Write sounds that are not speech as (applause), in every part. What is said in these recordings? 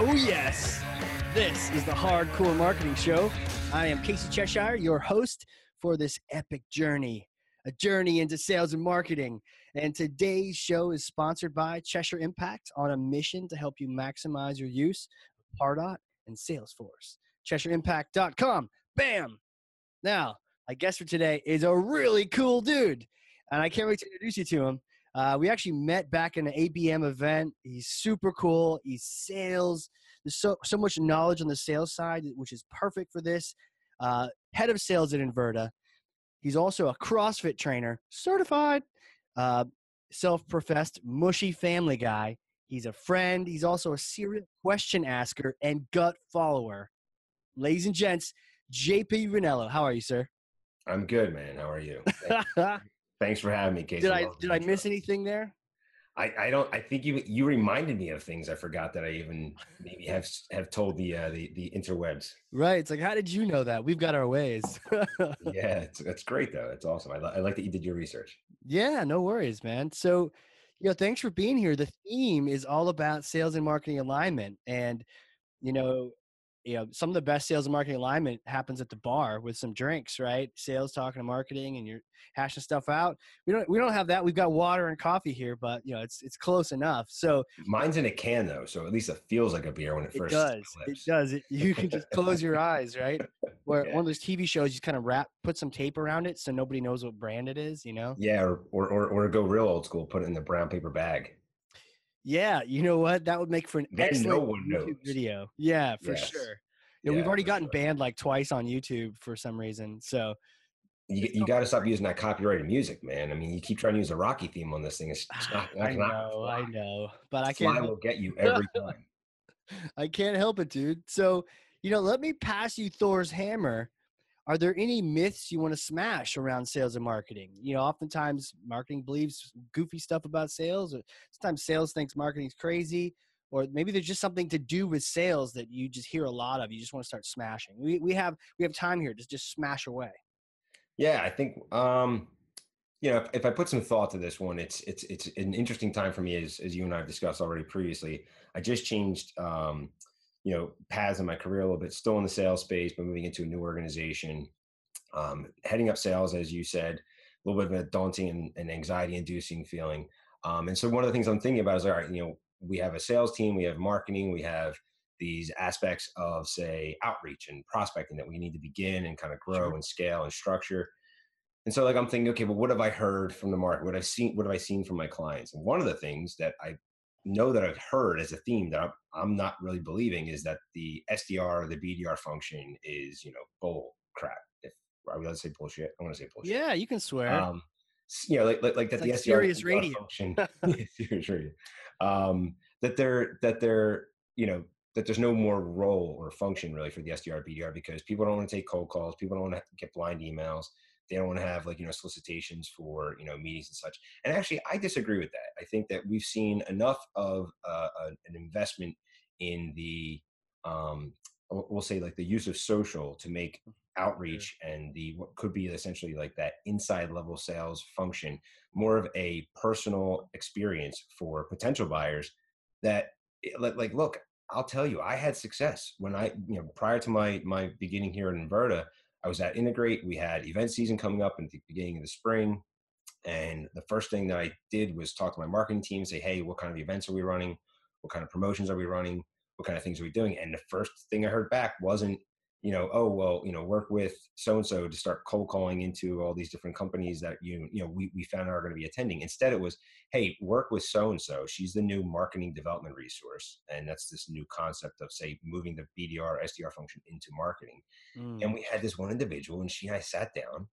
Oh, yes. This is the Hard Corps Marketing Show. I am Casey Cheshire, your host for this epic journey, a journey into sales and marketing. And today's show is sponsored by Cheshire Impact on a mission to help you maximize your use of Pardot and Salesforce. CheshireImpact.com. Bam! Now, my guest for today is a really cool dude, and I can't wait to introduce you to him. Uh, we actually met back in an ABM event. He's super cool. He's sales. There's so so much knowledge on the sales side, which is perfect for this. Uh, head of sales at Inverta. He's also a CrossFit trainer, certified, uh, self-professed mushy family guy. He's a friend. He's also a serial question asker and gut follower. Ladies and gents, JP Rinylo. How are you, sir? I'm good, man. How are you? (laughs) Thanks for having me, Casey. Did I did I miss anything there? I, I don't. I think you you reminded me of things I forgot that I even maybe have have told the uh, the the interwebs. Right. It's like, how did you know that? We've got our ways. (laughs) yeah, it's that's great though. It's awesome. I, li- I like that you did your research. Yeah, no worries, man. So, you know, thanks for being here. The theme is all about sales and marketing alignment, and you know, you know some of the best sales and marketing alignment happens at the bar with some drinks right? Sales talking to marketing and you're hashing stuff out. We don't we don't have that. We've got water and coffee here but you know it's it's close enough. So mine's in a can though so at least it feels like a beer when it, it first does. It does. It, you can just close your (laughs) eyes right? Where yeah. one of those tv shows you kind of wrap put some tape around it so nobody knows what brand it is you know? Yeah or or or, or go real old school put it in the brown paper bag yeah, you know what? That would make for an then excellent no one knows. YouTube video. Yeah, for yes. sure. You know, yeah, we've already gotten sure. banned like twice on YouTube for some reason. So you, you got to stop using that copyrighted music, man. I mean, you keep trying to use a Rocky theme on this thing. It's, it's not, (sighs) I know, I know, but I can't. Fly will get you every (laughs) time. I can't help it, dude. So you know, let me pass you Thor's hammer. Are there any myths you want to smash around sales and marketing? You know, oftentimes marketing believes goofy stuff about sales, or sometimes sales thinks marketing's crazy or maybe there's just something to do with sales that you just hear a lot of you just want to start smashing. We, we have we have time here to just smash away. Yeah i think um you know if, if i put some thought to this one it's it's it's an interesting time for me as as you and i have discussed already previously. I just changed um you know paths in my career a little bit still in the sales space but moving into a new organization um heading up sales as you said a little bit of a daunting and, and anxiety inducing feeling um, and so one of the things I'm thinking about is, all right, you know, we have a sales team, we have marketing, we have these aspects of say outreach and prospecting that we need to begin and kind of grow sure. and scale and structure. And so like I'm thinking, okay, well, what have I heard from the market? What I've seen, what have I seen from my clients? And one of the things that I know that I've heard as a theme that I'm, I'm not really believing is that the SDR or the BDR function is, you know, bull crap. If are we allowed to say bullshit? I want to say bullshit. Yeah, you can swear. Um, you know, like like, like that it's the like SDR radio. function, (laughs) (laughs) serious radio um, that they're that they're you know that there's no more role or function really for the SDR BDR because people don't want to take cold calls, people don't want to get blind emails, they don't want to have like you know solicitations for you know meetings and such. And actually, I disagree with that. I think that we've seen enough of uh, an investment in the um, we'll say like the use of social to make outreach and the what could be essentially like that inside level sales function more of a personal experience for potential buyers that eh, like look i'll tell you i had success when i you know prior to my my beginning here in inverta i was at integrate we had event season coming up in the beginning of the spring and the first thing that i did was talk to my marketing team say hey what kind of events are we running? What kind of promotions are we running? What kind of things are we doing? And the first thing i heard back wasn't you know, oh well, you know, work with so and so to start cold calling into all these different companies that you you know we we found are going to be attending. Instead, it was, hey, work with so and so. She's the new marketing development resource, and that's this new concept of say moving the BDR SDR function into marketing. Mm. And we had this one individual, and she and I sat down,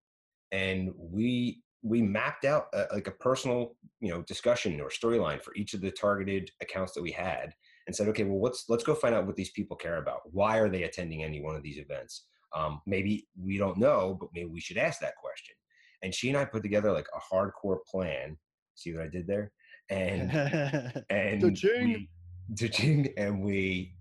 and we we mapped out a, like a personal you know discussion or storyline for each of the targeted accounts that we had and said, okay, well, let's let's go find out what these people care about. Why are they attending any one of these events? Um, maybe we don't know, but maybe we should ask that question. And she and I put together like a hardcore plan. See what I did there? And (laughs) and we, and we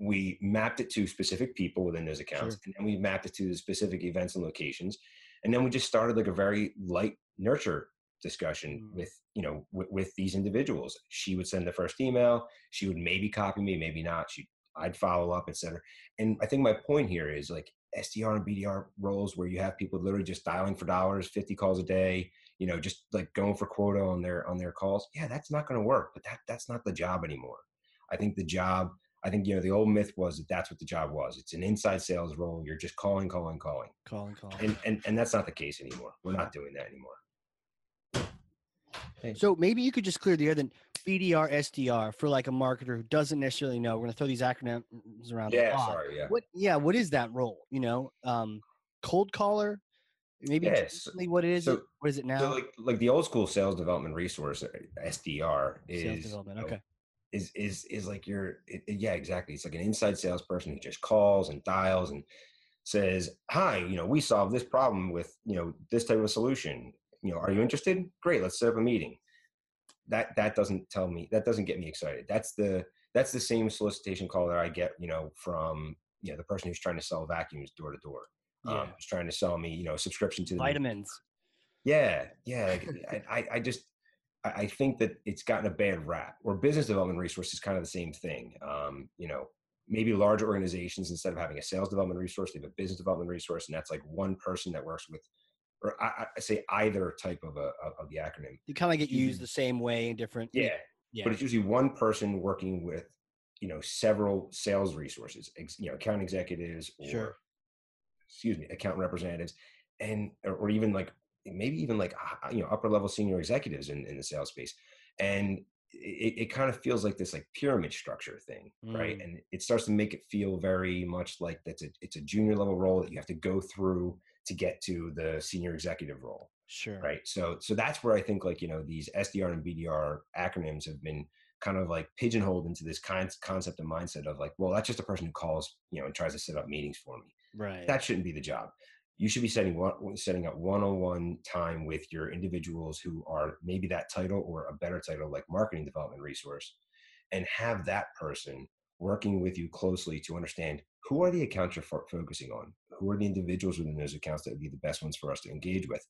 we mapped it to specific people within those accounts, sure. and then we mapped it to the specific events and locations. And then we just started like a very light nurture discussion mm. with you know with, with, these individuals she would send the first email she would maybe copy me maybe not she I'd follow up, et cetera. And I think my point here is like SDR and BDR roles where you have people literally just dialing for dollars, 50 calls a day, you know, just like going for quota on their on their calls. Yeah, that's not going to work. But that that's not the job anymore. I think the job. I think you know the old myth was that that's what the job was. It's an inside sales role. You're just calling, calling, calling, calling, calling, and and and that's not the case anymore. We're not doing that anymore. So maybe you could just clear the air then BDR, SDR for like a marketer who doesn't necessarily know. We're gonna throw these acronyms around. Yeah, sorry, yeah. What? Yeah, what is that role? You know, um, cold caller. Maybe yes. what it is. So, what is it now? So like, like the old school sales development resource, uh, SDR is sales development. Okay. Is is is like your it, yeah exactly. It's like an inside salesperson who just calls and dials and says, "Hi, you know, we solved this problem with you know this type of solution. You know, are you interested? Great, let's set up a meeting." that that doesn't tell me that doesn't get me excited that's the that's the same solicitation call that i get you know from you know the person who's trying to sell vacuums door to door um who's trying to sell me you know subscription to the vitamins yeah yeah I, I just i think that it's gotten a bad rap or business development resource is kind of the same thing um you know maybe large organizations instead of having a sales development resource they have a business development resource and that's like one person that works with or I, I, say either type of a of the acronym. You kind of get used the same way in different. Yeah, yeah. But it's usually one person working with, you know, several sales resources, ex, you know, account executives or, sure. excuse me, account representatives, and or, or even like maybe even like you know upper level senior executives in, in the sales space, and it, it kind of feels like this like pyramid structure thing, mm. right? And it starts to make it feel very much like that's a it's a junior level role that you have to go through to get to the senior executive role. Sure. Right. So so that's where I think like you know these SDR and BDR acronyms have been kind of like pigeonholed into this kind concept and mindset of like, well, that's just a person who calls, you know, and tries to set up meetings for me. Right. That shouldn't be the job. You should be setting one, setting up one-on-one time with your individuals who are maybe that title or a better title like marketing development resource, and have that person working with you closely to understand who are the accounts you're focusing on who are the individuals within those accounts that would be the best ones for us to engage with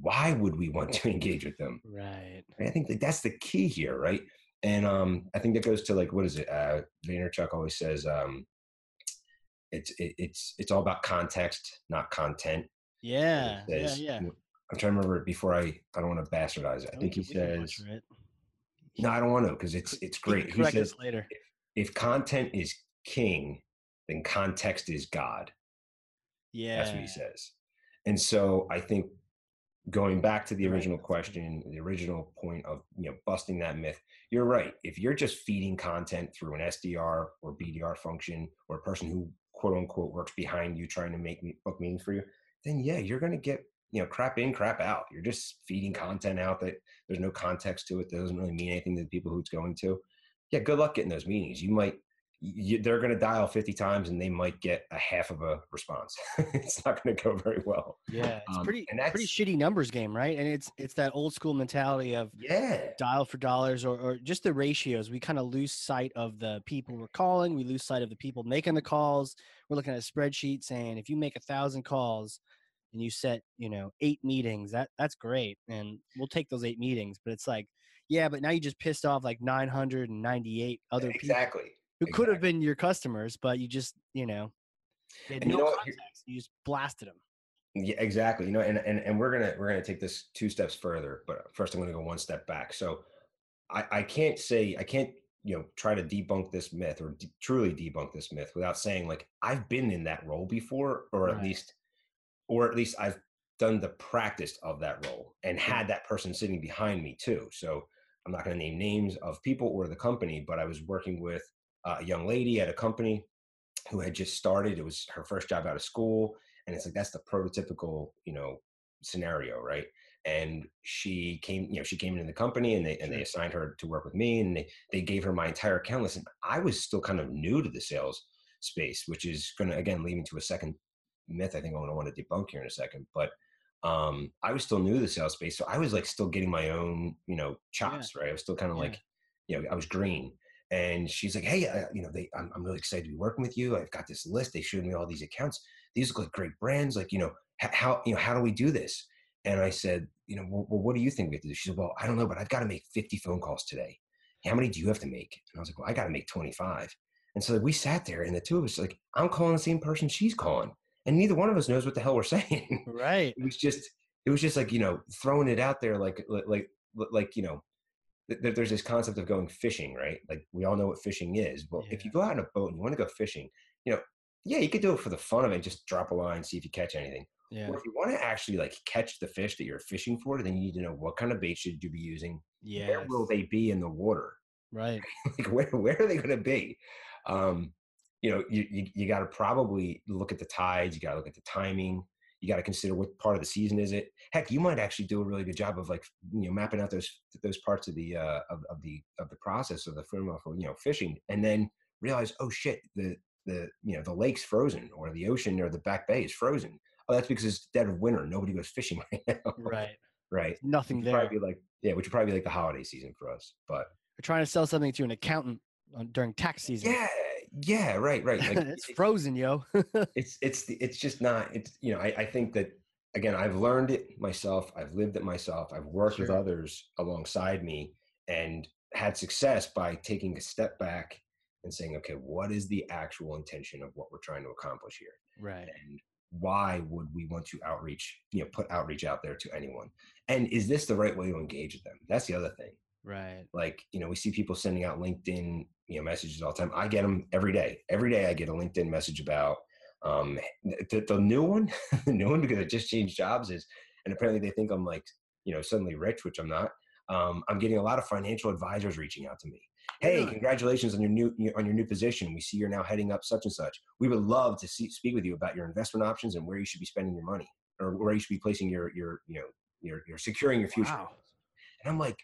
why would we want (laughs) to engage with them? Right. I think that that's the key here right? And um, i think that goes to like what is it uh, vaynerchuk always says um, it's it, it's it's all about context not content. Yeah says, yeah. yeah i'm trying to remember it before i i don't want to bastardize it. I think he says no i don't want to because it's it's great. he says later if, content is king then context is god yeah. That's what he says. And so I think going back to the original question, the original point of you know busting that myth, you're right. If you're just feeding content through an SDR or BDR function or a person who quote unquote works behind you trying to make book meetings for you, then yeah, you're gonna get you know crap in, crap out. You're just feeding content out that there's no context to it. That doesn't really mean anything to the people who it's going to. Yeah, good luck getting those meetings. You might you, they're going to dial 50 times and they might get a half of a response. (laughs) it's not going to go very well. Yeah, it's um, pretty and that's, pretty shitty numbers game, right? And it's it's that old school mentality of yeah, dial for dollars or or just the ratios. We kind of lose sight of the people we're calling. We lose sight of the people making the calls. We're looking at a spreadsheet saying if you make a thousand calls and you set you know eight meetings, that that's great, and we'll take those eight meetings. But it's like yeah, but now you just pissed off like 998 other exactly. people. Exactly who exactly. could have been your customers, but you just, you know, no you know context. You just blasted them. Yeah, exactly. You know, and, and and we're gonna we're gonna take this two steps further, but first I'm gonna go one step back. So I, I can't say I can't you know try to debunk this myth or de- truly debunk this myth without saying like I've been in that role before, or at least or at least I've done the practice of that role and had that person sitting behind me too. So I'm not going to name names of people or the company, but I was working with uh, a young lady at a company who had just started. It was her first job out of school, and it's like that's the prototypical, you know, scenario, right? And she came, you know, she came into the company, and they and they assigned her to work with me, and they they gave her my entire account list. And I was still kind of new to the sales space, which is going to again lead me to a second myth. I think I'm gonna want to debunk here in a second, but um, I was still new to the sales space, so I was like still getting my own, you know, chops, yeah. right? I was still kind of yeah. like, you know, I was green and she's like, "Hey, uh, you know, they, I'm, I'm, really excited to be working with you. I've got this list. They showed me all these accounts. These look like great brands. Like, you know, how, you know, how do we do this?" And I said, "You know, well, well, what do you think we have to do?" She said, "Well, I don't know, but I've got to make 50 phone calls today. How many do you have to make?" And I was like, "Well, I got to make 25." And so we sat there, and the two of us like, I'm calling the same person she's calling, and neither one of us knows what the hell we're saying. (laughs) Right. it was just, it was just like you know, throwing it out there, like like like you know, there's this concept of going fishing, right? Like we all know what fishing is. But yeah. if you go out in a boat and you want to go fishing, you know, yeah, you could do it for the fun of it, just drop a line, see if you catch anything. Yeah. Or if you want to actually like catch the fish that you're fishing for, then you need to know what kind of bait should you be using. Yeah. Where will they be in the water? Right. (laughs) like where where are they going to be? Um, you know, you you, you got to probably look at the tides. You got to look at the timing. You got to consider what part of the season is it. Heck, you might actually do a really good job of like you know mapping out those those parts of the uh, of, of the of the process of the for you know fishing, and then realize oh shit the the you know the lake's frozen or the ocean or the back bay is frozen. Oh, that's because it's dead of winter. Nobody goes fishing (laughs) right now. Right. right. Nothing there. Probably like yeah, which would probably be like the holiday season for us. But we're trying to sell something to an accountant during tax season. Yeah. Yeah. Right. Right. Like, (laughs) it's frozen, yo. (laughs) it's it's it's just not. It's you know I I think that again I've learned it myself. I've lived it myself. I've worked sure. with others alongside me and had success by taking a step back and saying, okay, what is the actual intention of what we're trying to accomplish here? Right. And why would we want to outreach, you know, put outreach out there to anyone? And is this the right way to engage with them? That's the other thing. Right. Like, you know, we see people sending out LinkedIn, you know, messages all the time. I get them every day. Every day I get a LinkedIn message about um the, the new one, (laughs) the new one because I just changed jobs is and apparently they think I'm like, you know, suddenly rich, which I'm not. Um, I'm getting a lot of financial advisors reaching out to me hey congratulations on your new on your new position we see you're now heading up such and such we would love to see, speak with you about your investment options and where you should be spending your money or where you should be placing your your you know your, your securing your future wow. and i'm like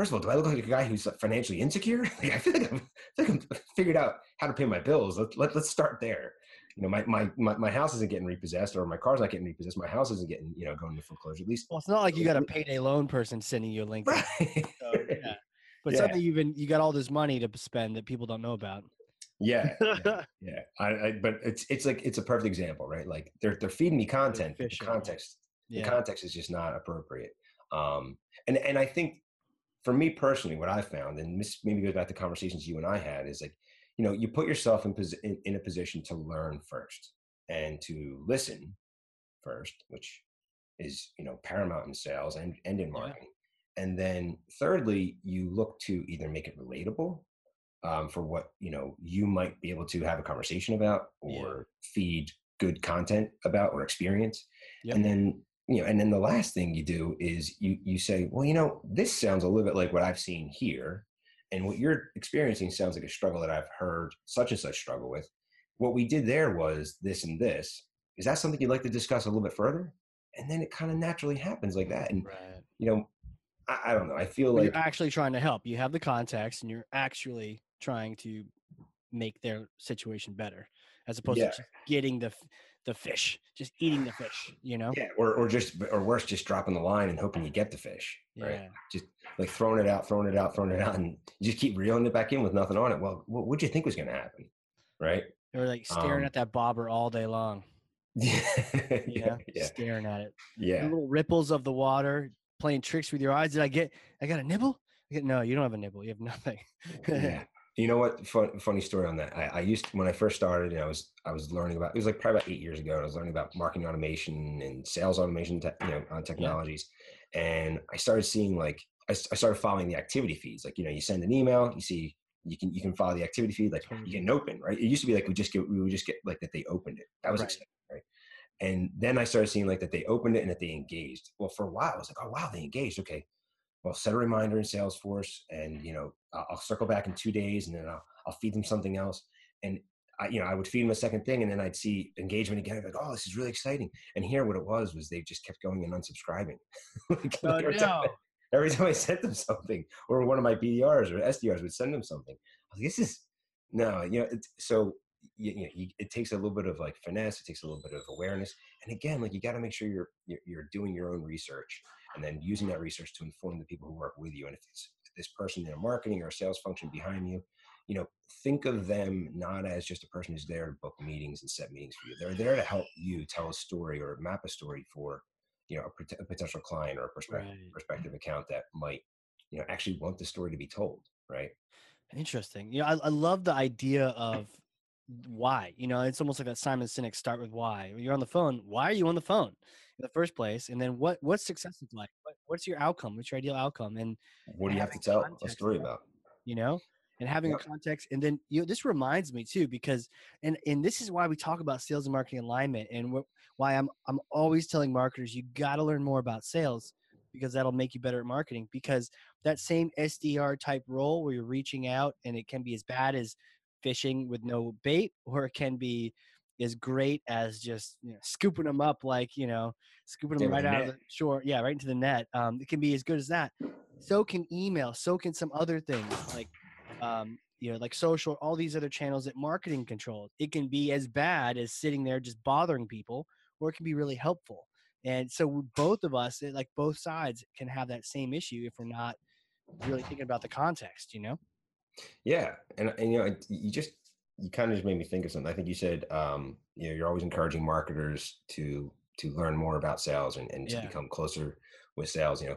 first of all do i look like a guy who's financially insecure (laughs) like, i feel like, I've, I feel like i'm figured out how to pay my bills let, let, let's start there you know, my, my, my, my house isn't getting repossessed or my car's not getting repossessed. My house isn't getting, you know, going to foreclosure. At least. Well, it's not like you got a (laughs) payday loan person sending you a link. Right. So, (laughs) yeah but yeah. something you've been you got all this money to spend that people don't know about. Yeah, yeah, yeah. I, I, but it's it's like it's a perfect example, right? Like they're they're feeding me content, the context yeah. the context is just not appropriate. Um, and and I think for me personally, what I found, and this maybe goes back to conversations you and I had, is like you know you put yourself in in, in a position to learn first and to listen first, which is you know paramount in sales and, and in marketing and then thirdly you look to either make it relatable um, for what you know you might be able to have a conversation about or yeah. feed good content about or experience yep. and then you know and then the last thing you do is you you say well you know this sounds a little bit like what i've seen here and what you're experiencing sounds like a struggle that i've heard such and such struggle with what we did there was this and this is that something you'd like to discuss a little bit further and then it kind of naturally happens like that and right. you know I, I don't know. I feel like you're actually trying to help. You have the context, and you're actually trying to make their situation better, as opposed yeah. to just getting the the fish, just eating the fish. You know? Yeah, or or just or worse, just dropping the line and hoping you get the fish. Right? Yeah. Just like throwing it out, throwing it out, throwing it out, and you just keep reeling it back in with nothing on it. Well, what would you think was going to happen? Right? Or like staring um, at that bobber all day long. (laughs) Yeah, yeah, yeah, staring at it. Yeah, the little ripples of the water, playing tricks with your eyes. Did I get? I got a nibble. I get, no, you don't have a nibble. You have nothing. yeah. You know what? Fun, funny story on that. I, I used to, when I first started, I was I was learning about. It was like probably about eight years ago. I was learning about marketing automation and sales automation, te- you know, uh, on technologies, yeah. and I started seeing like I, I started following the activity feeds. Like you know, you send an email, you see you can you can follow the activity feed like you can open right it used to be like we just get we would just get like that they opened it that was right. exciting right and then I started seeing like that they opened it and that they engaged. Well, for a while, I was like, oh, wow, they engaged. Okay. Well, set a reminder in Salesforce and, you know, I'll, I'll circle back in two days and then I'll, I'll feed them something else. And I, you know, I would feed them a second thing and then I'd see engagement again. I'd be like, oh, this is really exciting. And here what it was, was they just kept going and unsubscribing. (laughs) like, oh, every, no. time, every time I sent them something or one of my BDRs or SDRs would send them something, I was like, this is, no, you know, so you, you know, you, it takes a little bit of like finesse. It takes a little bit of awareness. And again, like you got to make sure you're, you're, you're doing your own research and then using that research to inform the people who work with you. And if it's this person in a marketing or a sales function behind you, you know, think of them not as just a person who's there to book meetings and set meetings for you. They're there to help you tell a story or map a story for, you know, a, a potential client or a prospective, right. prospective account that might, you know, actually want the story to be told. Right. Interesting. You know, I, I love the idea of why. You know, it's almost like that Simon Sinek start with why. You're on the phone, why are you on the phone in the first place? And then what what's success look like? What, what's your outcome? What's your ideal outcome? And What do you have to tell a story about? you know and having Yep. a context and then you know this reminds me too because and and this is why we talk about sales and marketing alignment and wh- why i'm i'm always telling marketers you got to learn more about sales because that'll make you better at marketing because that same sdr type role where you're reaching out and it can be as bad as fishing with no bait or it can be as great as just you know, scooping them up like you know scooping them right a out of the shore yeah right into the net um, it can be as good as that. So can email so can some other things like um, you know like social all these other channels that marketing controls. It can be as bad as sitting there just bothering people or it can be really helpful. And so both of us like both sides can have that same issue if we're not really thinking about the context you know Yeah, and and you know, you just you kind of just made me think of something. I think you said, um, you know, you're always encouraging marketers to to learn more about sales and, and to Yeah. become closer with sales. You know,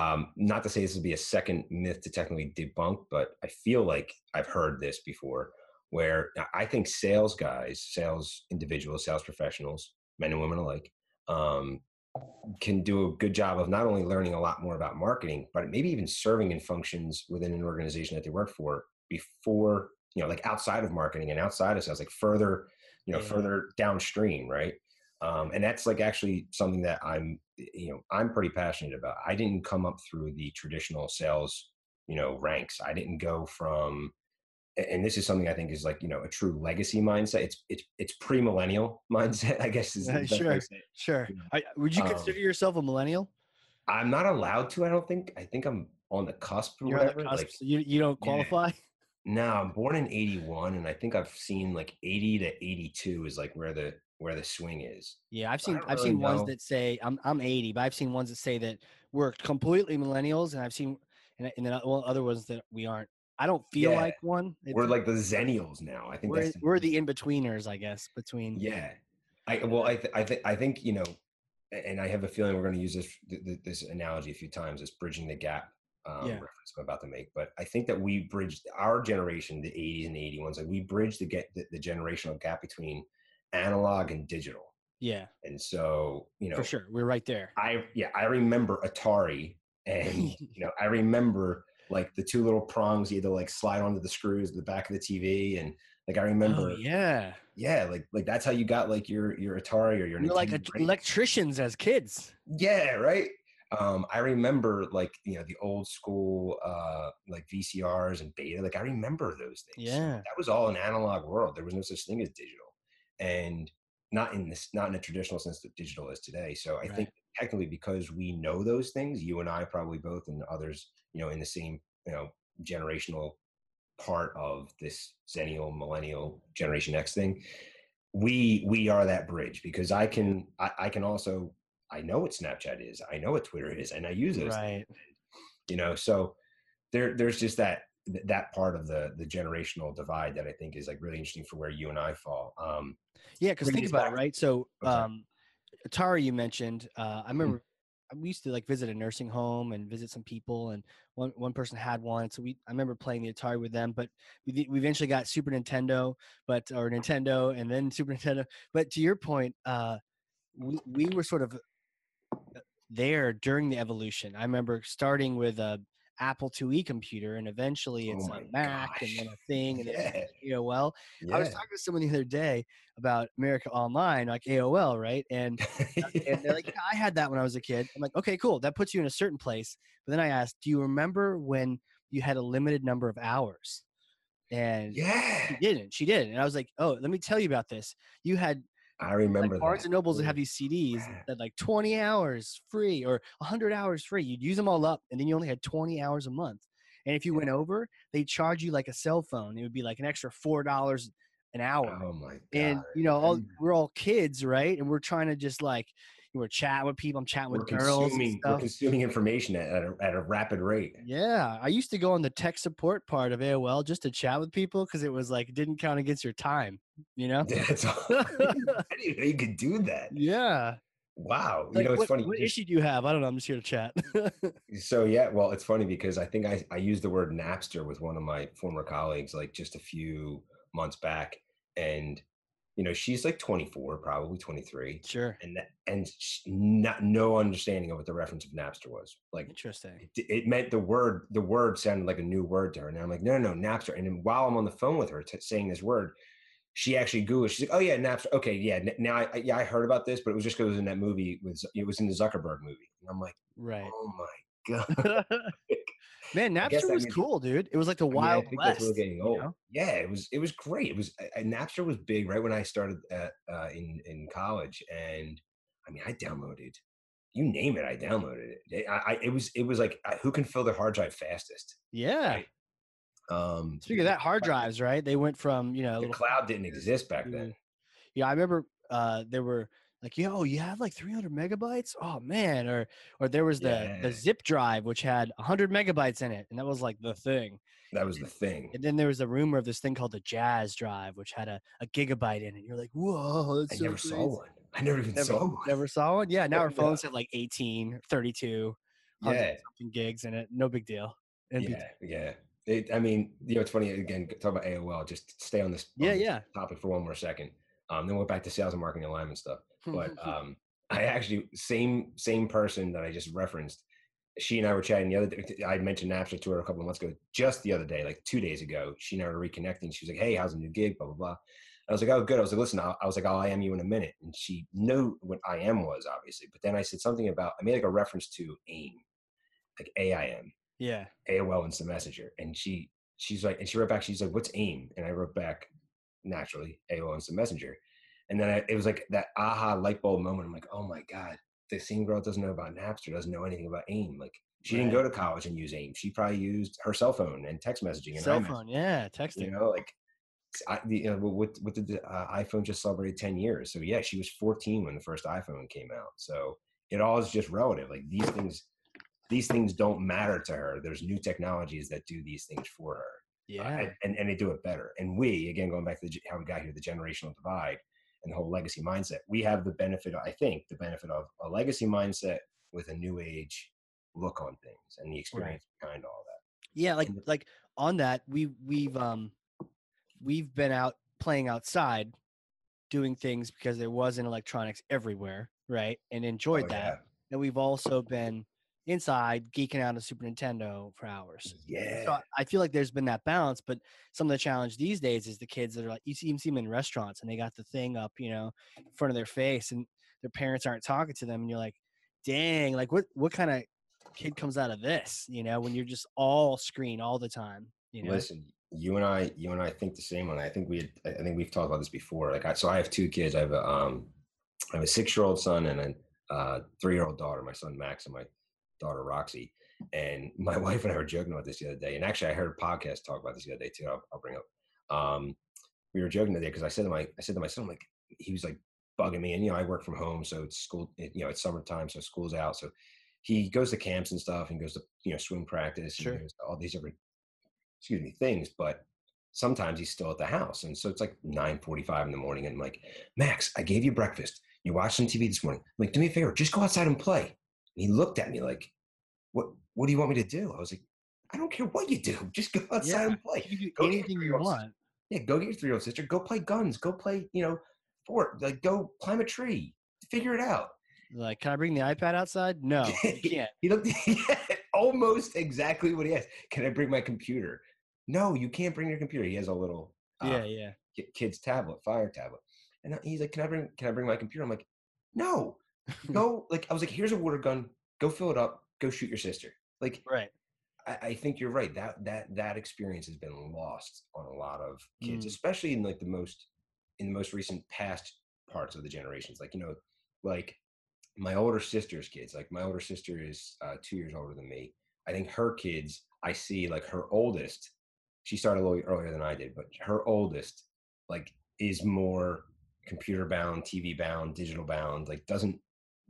um, not to say this would be a second myth to technically debunk, but I feel like I've heard this before, where I- I think sales guys, sales individuals, sales professionals, men and women alike, um, can do a good job of not only learning a lot more about marketing, but maybe even serving in functions within an organization that they work for before, you know, like outside of marketing and outside of sales, like further, you know, Yeah. further downstream, right? Um, and that's like actually something that I'm, you know, I'm pretty passionate about. I didn't come up through the traditional sales, you know, ranks. I didn't go from, and this is something I think is like, you know, a true legacy mindset. It's it's it's pre-millennial (laughs) mindset, I guess is Uh, sure sure you know. I, would you Um, consider yourself a millennial I'm not allowed to. I don't think. I think I'm on the cusp or you're whatever. cusp Like, so you, you don't yeah. qualify (laughs) no, I'm born in '81, and I think I've seen like '80 to '82 is like where the where the swing is. Yeah, I've So seen I've really seen ones that say I'm I'm 80, but I've seen ones that say that we're completely millennials, and I've seen and, and then well, other ones that we aren't. I don't feel Yeah, like one. It's, we're like the zennials now. I think we're that's the, we're the in betweeners, I guess, between yeah. I well, I th- I think I think you know, and I have a feeling we're going to use this th- th- this analogy a few times. This bridging the gap um, Yeah. reference I'm about to make, but I think that we bridged our generation, the 80s and 81s, like we bridged the get the, the generational gap between analog and digital. yeah, And so, you know, for sure. We're right there. I yeah, I remember Atari and (laughs) you know, I remember like the two little prongs either like slide onto the screws at the back of the TV and like I remember oh yeah, yeah, like like that's how you got like your your Atari or your we're like a, electricians as kids. yeah, right. Um, I remember like you know the old school uh like VCRs and beta. Like I remember those things. Yeah. that was all an analog world. There was no such thing as digital, and not in this not in a traditional sense that digital is today. So I think technically because we know those things, you and I probably both, and others, you know, in the same you know generational part of this zennial millennial generation X thing, we we are that bridge because I can I, I can also I know what Snapchat is, I know what Twitter is, and I use it Right. You know, so there there's just that that part of the the generational divide that I think is like really interesting for where you and I fall. Um, Yeah, because think about it, right? So, um, Atari, you mentioned. Uh. I remember we used to like visit a nursing home and visit some people, and one one person had one. So we, I remember playing the Atari with them. But we we eventually got Super Nintendo, but or Nintendo, and then (laughs) Super Nintendo. But to your point, uh, we we were sort of uh, there during the evolution. I remember starting with a Apple IIe computer, and eventually Oh it's my a Mac, and then a thing, and (laughs) then yeah, AOL. yeah. I was talking to someone the other day about America Online, like AOL, right? And (laughs) uh, and they're like, yeah, I had that when I was a kid. I'm like, okay, cool. That puts you in a certain place. But then I asked, do you remember when you had a limited number of hours? And yeah, she didn't. She didn't. And I was like, oh, let me tell you about this. You had I remember like Barnes and Nobles would have these CDs that like 20 hours free or 100 hours free. You'd use them all up, and then you only had 20 hours a month. And if you went over, they charge you like a cell phone. It would be like an extra four dollars an hour Oh my god! and you know all, we're all kids right and we're trying to just like we're chatting with people i'm chatting we're with girls consuming we're consuming information at, at, a, at a rapid rate. yeah i used to go on the tech support part of aol just to chat with people because it was like it didn't count against your time you know That's all. I didn't know you could do that. yeah Wow. Like, you know, it's what, funny. What issue do you have? I don't know. I'm just here to chat. (laughs) so yeah, well, it's funny because I think I, I used the word Napster with one of my former colleagues like just a few months back. And, you know, she's like 24, probably 23. sure. And and not, no understanding of what the reference of Napster was. Like Interesting. it, it meant the word the word sounded like a new word to her and i'm like no no no napster and then while i'm on the phone with her t- saying this word she actually googled she's like oh yeah napster okay yeah now I, I yeah i heard about this but it was just because it was in that movie with Z- it was in the zuckerberg movie and i'm like Right. oh my (laughs) (laughs) god (laughs) Man, Napster was means- cool, dude. It was like the I mean, Wild West. getting you old. know? Yeah, it was. It was great. It was. Uh, Napster was big right when I started at, uh, in in college, and I mean, I downloaded. You name it, I downloaded it. I, I, it was. It was like uh, who can fill their hard drive fastest. Yeah. Right. Um, Speaking of that, hard drives, right? They went from you know the cloud didn't exist back then. Yeah, I remember uh, there were like, yo, you have like 300 megabytes? Oh man, or or there was the Yeah. the zip drive which had 100 megabytes in it, and that was like the thing. That was the thing. And then there was a rumor of this thing called the Jaz drive, which had a, a gigabyte in it. You're like, whoa, that's I so never saw one. I never even Never, saw one. never saw one. Yeah, (laughs) now our Yeah. phones have like 18, 32, 100 Yeah, something gigs in it. No big deal. MP3. yeah, yeah. It, I mean, you know, it's funny. Again, talk about AOL. Just stay on this. on Yeah, this yeah. Topic for one more second. Um, then we'll back to sales and marketing alignment stuff. But (laughs) um i actually same same person that i just referenced she and i were chatting the other day i mentioned napster to her a couple of months ago just the other day like two days ago she and i were reconnecting she was like hey how's the new gig? blah blah blah. I was like oh good. I was like listen I'll, was like i'll am you in a minute. And she knew what i am was obviously but then i said something about i made like a reference to aim like aim yeah. aol instant messenger and she she's like and she wrote back she's like what's aim and i wrote back naturally aol instant messenger and then I, it was like that aha light bulb moment. I'm like, oh my god, the same girl doesn't know about Napster, doesn't know anything about AIM. Like she didn't go to college and use AIM. She probably used her cell phone and text messaging and Cell iMessage, phone, yeah, texting. You know, like I, the, you know, with with the uh, iPhone just celebrated 10 years. So yeah, she was 14 when the first iPhone came out. So it all is just relative. Like these things, these things don't matter to her. There's new technologies that do these things for her. Uh, yeah. and, and, and they do it better. And we, again, going back to the, how we got here, the generational divide and the whole legacy mindset, we have the benefit, I think, the benefit of a legacy mindset with a new age look on things and the experience behind all that. yeah like like on that we we've um we've been out playing outside doing things because there wasn't electronics everywhere right and enjoyed Oh, that. and we've also been inside geeking out on super nintendo for hours Yeah. so I- feel like there's been that balance but some of the challenge these days is the kids that are like you see, even see them in restaurants and they got the thing up you know in front of their face and their parents aren't talking to them and you're like dang like what what kind of kid comes out of this you know when you're just all screen all the time you know Listen, you and I, you and I think the same one. I think we, I think we've talked about this before. Like, I, so I have two kids. I have a, um, I have a six-year-old son and a uh, three-year-old daughter. My son Max and my daughter Roxy. And (laughs) my wife and I were joking about this the other day. And actually, I heard a podcast talk about this the other day too. I'll, I'll bring up. Um, we were joking today because I said to my, I said to my son, I'm like, he was like bugging me, and you know, I work from home, so it's school. it- You know, it's summertime, so school's out. So he goes to camps and stuff, and goes to you know swim practice, Sure. and all these different excuse me things but sometimes he's still at the house and so it's like 9.45 in the morning and I'm like max i gave you breakfast you watched some tv this morning I'm like do me a favor just go outside and play and he looked at me like what what do you want me to do i was like i don't care what you do just go (laughs) outside Yeah. and play you do Go anything you want yeah go get your three-year-old sister go play guns go play you know fort like go climb a tree figure it out like can i bring the ipad outside (laughs) no you can't he looked (laughs) yeah, almost exactly what he asked. Can I bring my computer? No, you can't bring your computer. He has a little uh, yeah yeah ki- kid's tablet, fire tablet. And he's like, Can I bring can I bring my computer? I'm like, No. Go like I was like, here's a water gun, go fill it up, go shoot your sister. Like right I, I think you're right. That that that experience has been lost on a lot of kids, Mm. especially in like the most in the most recent past parts of the generations. Like you know, like my older sister's kids. Like my older sister is uh, two years older than me. I think her kids. I see like her oldest. She started a little earlier than I did, but her oldest like is more computer bound, TV bound, digital bound. Like doesn't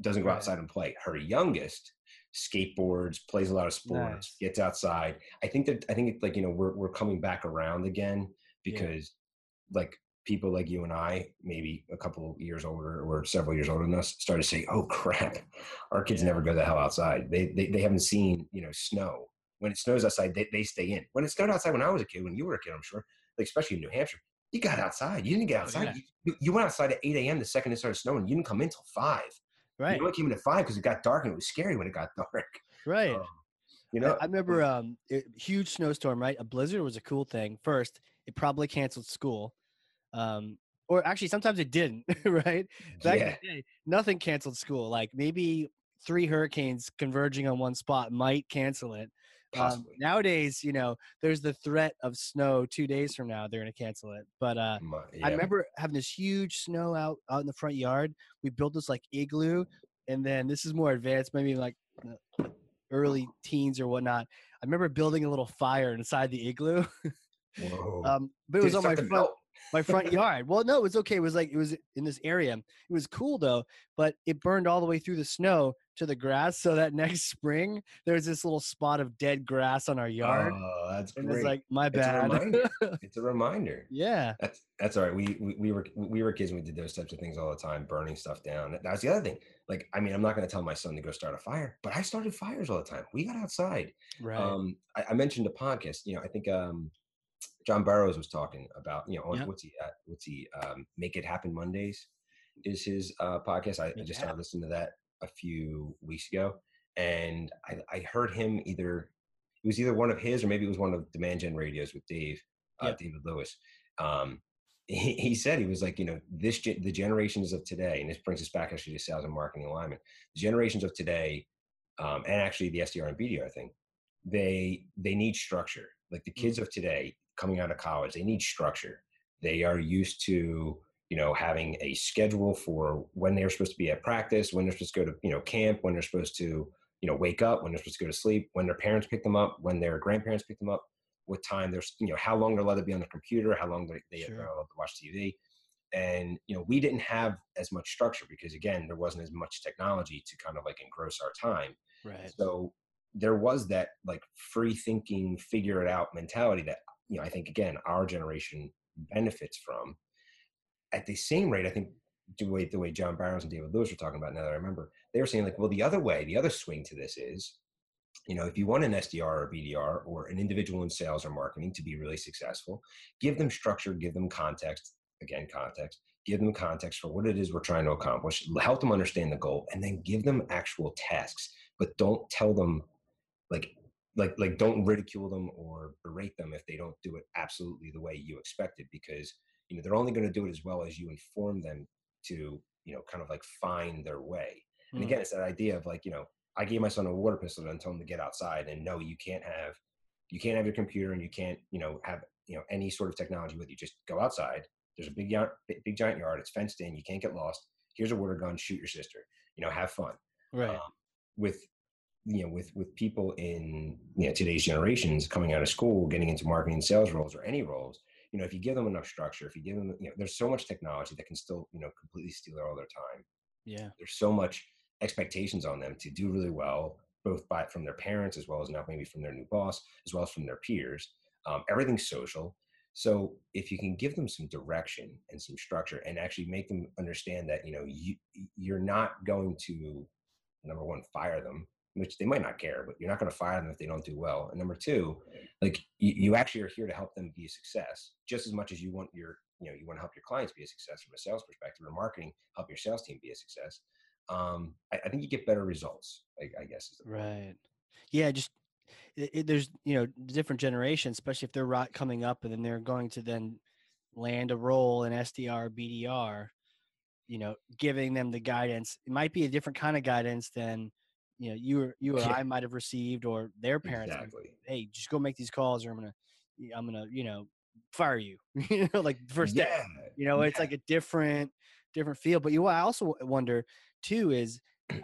doesn't go outside and play. Her youngest skateboards, plays a lot of sports, Nice. gets outside. I think that I think it's like you know we're we're coming back around again Yeah. because like people like you and I, maybe a couple years older or several years older than us, started saying, "Oh (laughs) crap, our kids Yeah. never go the hell outside. They, they they haven't seen you know snow. When it snows outside, they, they stay in. When it snowed outside when I was a kid, when you were a kid, I'm sure, like especially in New Hampshire, you got outside. You didn't get Oh, outside. yeah. you, you went outside at 8 a.m. the second it started snowing. You didn't come in till five. Right. You only came in at five because it got dark and it was scary when it got (laughs) dark. Right. Um, you know, I, remember um it, huge snowstorm, right? A blizzard was a cool thing. First, it probably canceled school. Um or actually sometimes it didn't, (laughs) right? Back in yeah, the day, nothing canceled school. Like maybe three hurricanes converging on one spot might cancel it. Um, nowadays, you know, there's the threat of snow two days from now. They're going to cancel it. But uh, My- I remember having this huge snow out out in the front yard. We built this like igloo, and then this is more advanced, maybe like uh, early teens or whatnot. I remember building a little fire inside the igloo. (laughs) Um, but it Did was on my front melt? my front (laughs) yard. Well, no, it was okay. It was like it was in this area. It was cool though, but it burned all the way through the snow to the grass. So that next spring, there's this little spot of dead grass on our yard, Oh, that's and great. it's like my It's a bad. reminder. (laughs) it's a reminder. yeah, That's that's all right. We, we we were we were kids and we did those types of things all the time, burning stuff down. That's the other thing. Like, I mean, I'm not going to tell my son to go start a fire, but I started fires all the time. We got outside. right. Um, I, I mentioned a podcast. You know, I think um, John Barrows was talking about. You know, on, Yep. what's he at? What's he? Um, Make it happen Mondays is his uh, podcast. I, I just started listening to that a few weeks ago, and I, I heard him either. It was either one of his or maybe it was one of Demand Gen Radios with Dave, uh. David Lewis. Um, (laughs) he, he said he was like, you know, this the generations of today, and this brings us back actually to sales and marketing alignment. The generations of today, um, and actually the SDR and BDR thing, they they need structure. Like the kids of today coming out of college, they need structure. They are used to you know having a schedule for when they're supposed to be at practice, when they're supposed to go to you know camp, when they're supposed to you know wake up, when they're supposed to go to sleep, when their parents pick them up, when their grandparents pick them up, what time they're you know how long they're allowed to be on the computer, how long they, they Sure. are allowed to watch TV. And you know we didn't have as much structure because again there wasn't as much technology to kind of like engross our time. right. So there was that like free thinking, figure it out mentality that you know I think again our generation benefits from. At the same rate, I think the way the way John Barrows and David Lewis were talking about now that I remember, they were saying like, well, the other way, the other swing to this is, you know, if you want an SDR or BDR or an individual in sales or marketing to be really successful, give them structure, give them context, again, context, give them context for what it is we're trying to accomplish, help them understand the goal, and then give them actual tasks. But don't tell them like like like don't ridicule them or berate them if they don't do it absolutely the way you expected because you know they're only going to do it as well as you inform them to you know kind of like find their way. And Mm. again it's that idea of like you know i gave my son a water pistol and told him to get outside and no you can't have you can't have your computer and you can't you know have you know any sort of technology with you. Just go outside. There's a big yard big, big giant yard. It's fenced in. You can't get lost. Here's a water gun. Shoot your sister. You know have fun. Right. um, with you know with with people in you know today's generations coming out of school getting into marketing and sales roles or any roles you know if you give them enough structure if you give them you know there's so much technology that can still you know completely steal all their time. Yeah. there's so much expectations on them to do really well both by from their parents as well as now maybe from their new boss as well as from their peers. Um, everything's social. So if you can give them some direction and some structure and actually make them understand that you know you you're not going to number one fire them which they might not care but you're not going to fire them if they don't do well and number two like you, you actually are here to help them be a success just as much as you want your you know you want to help your clients be a success from a sales perspective or marketing help your sales team be a success um i, I think you get better results I, I guess. Right. Yeah, just it, it, there's you know different generations, especially if they're coming up, and then they're going to then land a role in SDR, BDR. You know, giving them the guidance. It might be a different kind of guidance than you know you or you or Yeah. I might have received, or their parents. exactly Hey, just go make these calls, or I'm gonna, I'm gonna, you know, fire you. (laughs) you know, like first day. You know, it's like a different, different feel. But you, I also wonder too is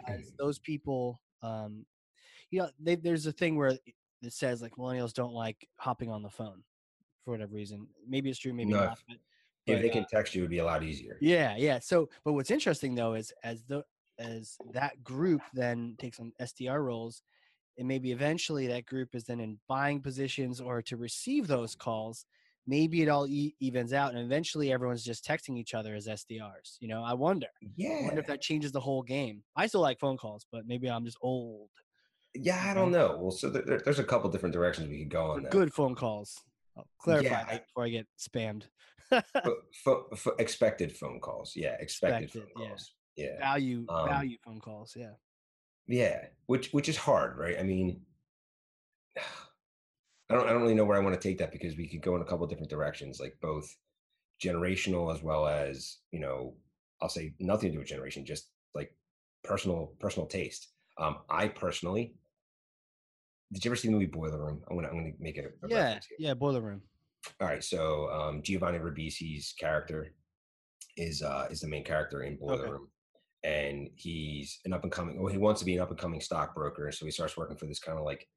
as (clears throat) those people um you know they, there's a thing where it says like millennials don't like hopping on the phone for whatever reason maybe it's true maybe No, not but, if but, they uh, can text you it would be a lot easier yeah yeah so but what's interesting though is as the as that group then takes on sdr roles and maybe eventually that group is then in buying positions or to receive those calls maybe it all e- evens out and eventually everyone's just texting each other as SDRs. You know, I wonder. I Yeah. wonder if that changes the whole game. I still like phone calls, but maybe I'm just old. Yeah, I don't know. Well, so there, there- there's a couple different directions we could go on that. good phone calls. I'll clarify Yeah, I- before I get spammed. Pho- pho- pho- expected phone calls. Yeah, expected, Expected, phone calls. Yeah. value Um, value phone calls. Yeah. Yeah, which which is hard, right? I mean, (sighs) I don't I don't really know where I want to take that because we could go in a couple different directions, like both generational as well as you know, I'll say nothing to do with generation, just like personal personal taste. Um, I personally, did you ever see the movie Boiler Room? I'm gonna I'm gonna make it a, a Yeah. Yeah. Boiler room. All right, so um, Giovanni Ribisi's character is uh, is the main character in Boiler Okay. Room, and he's an up and coming. Well, he wants to be an up and coming stockbroker, so he starts working for this kind of like,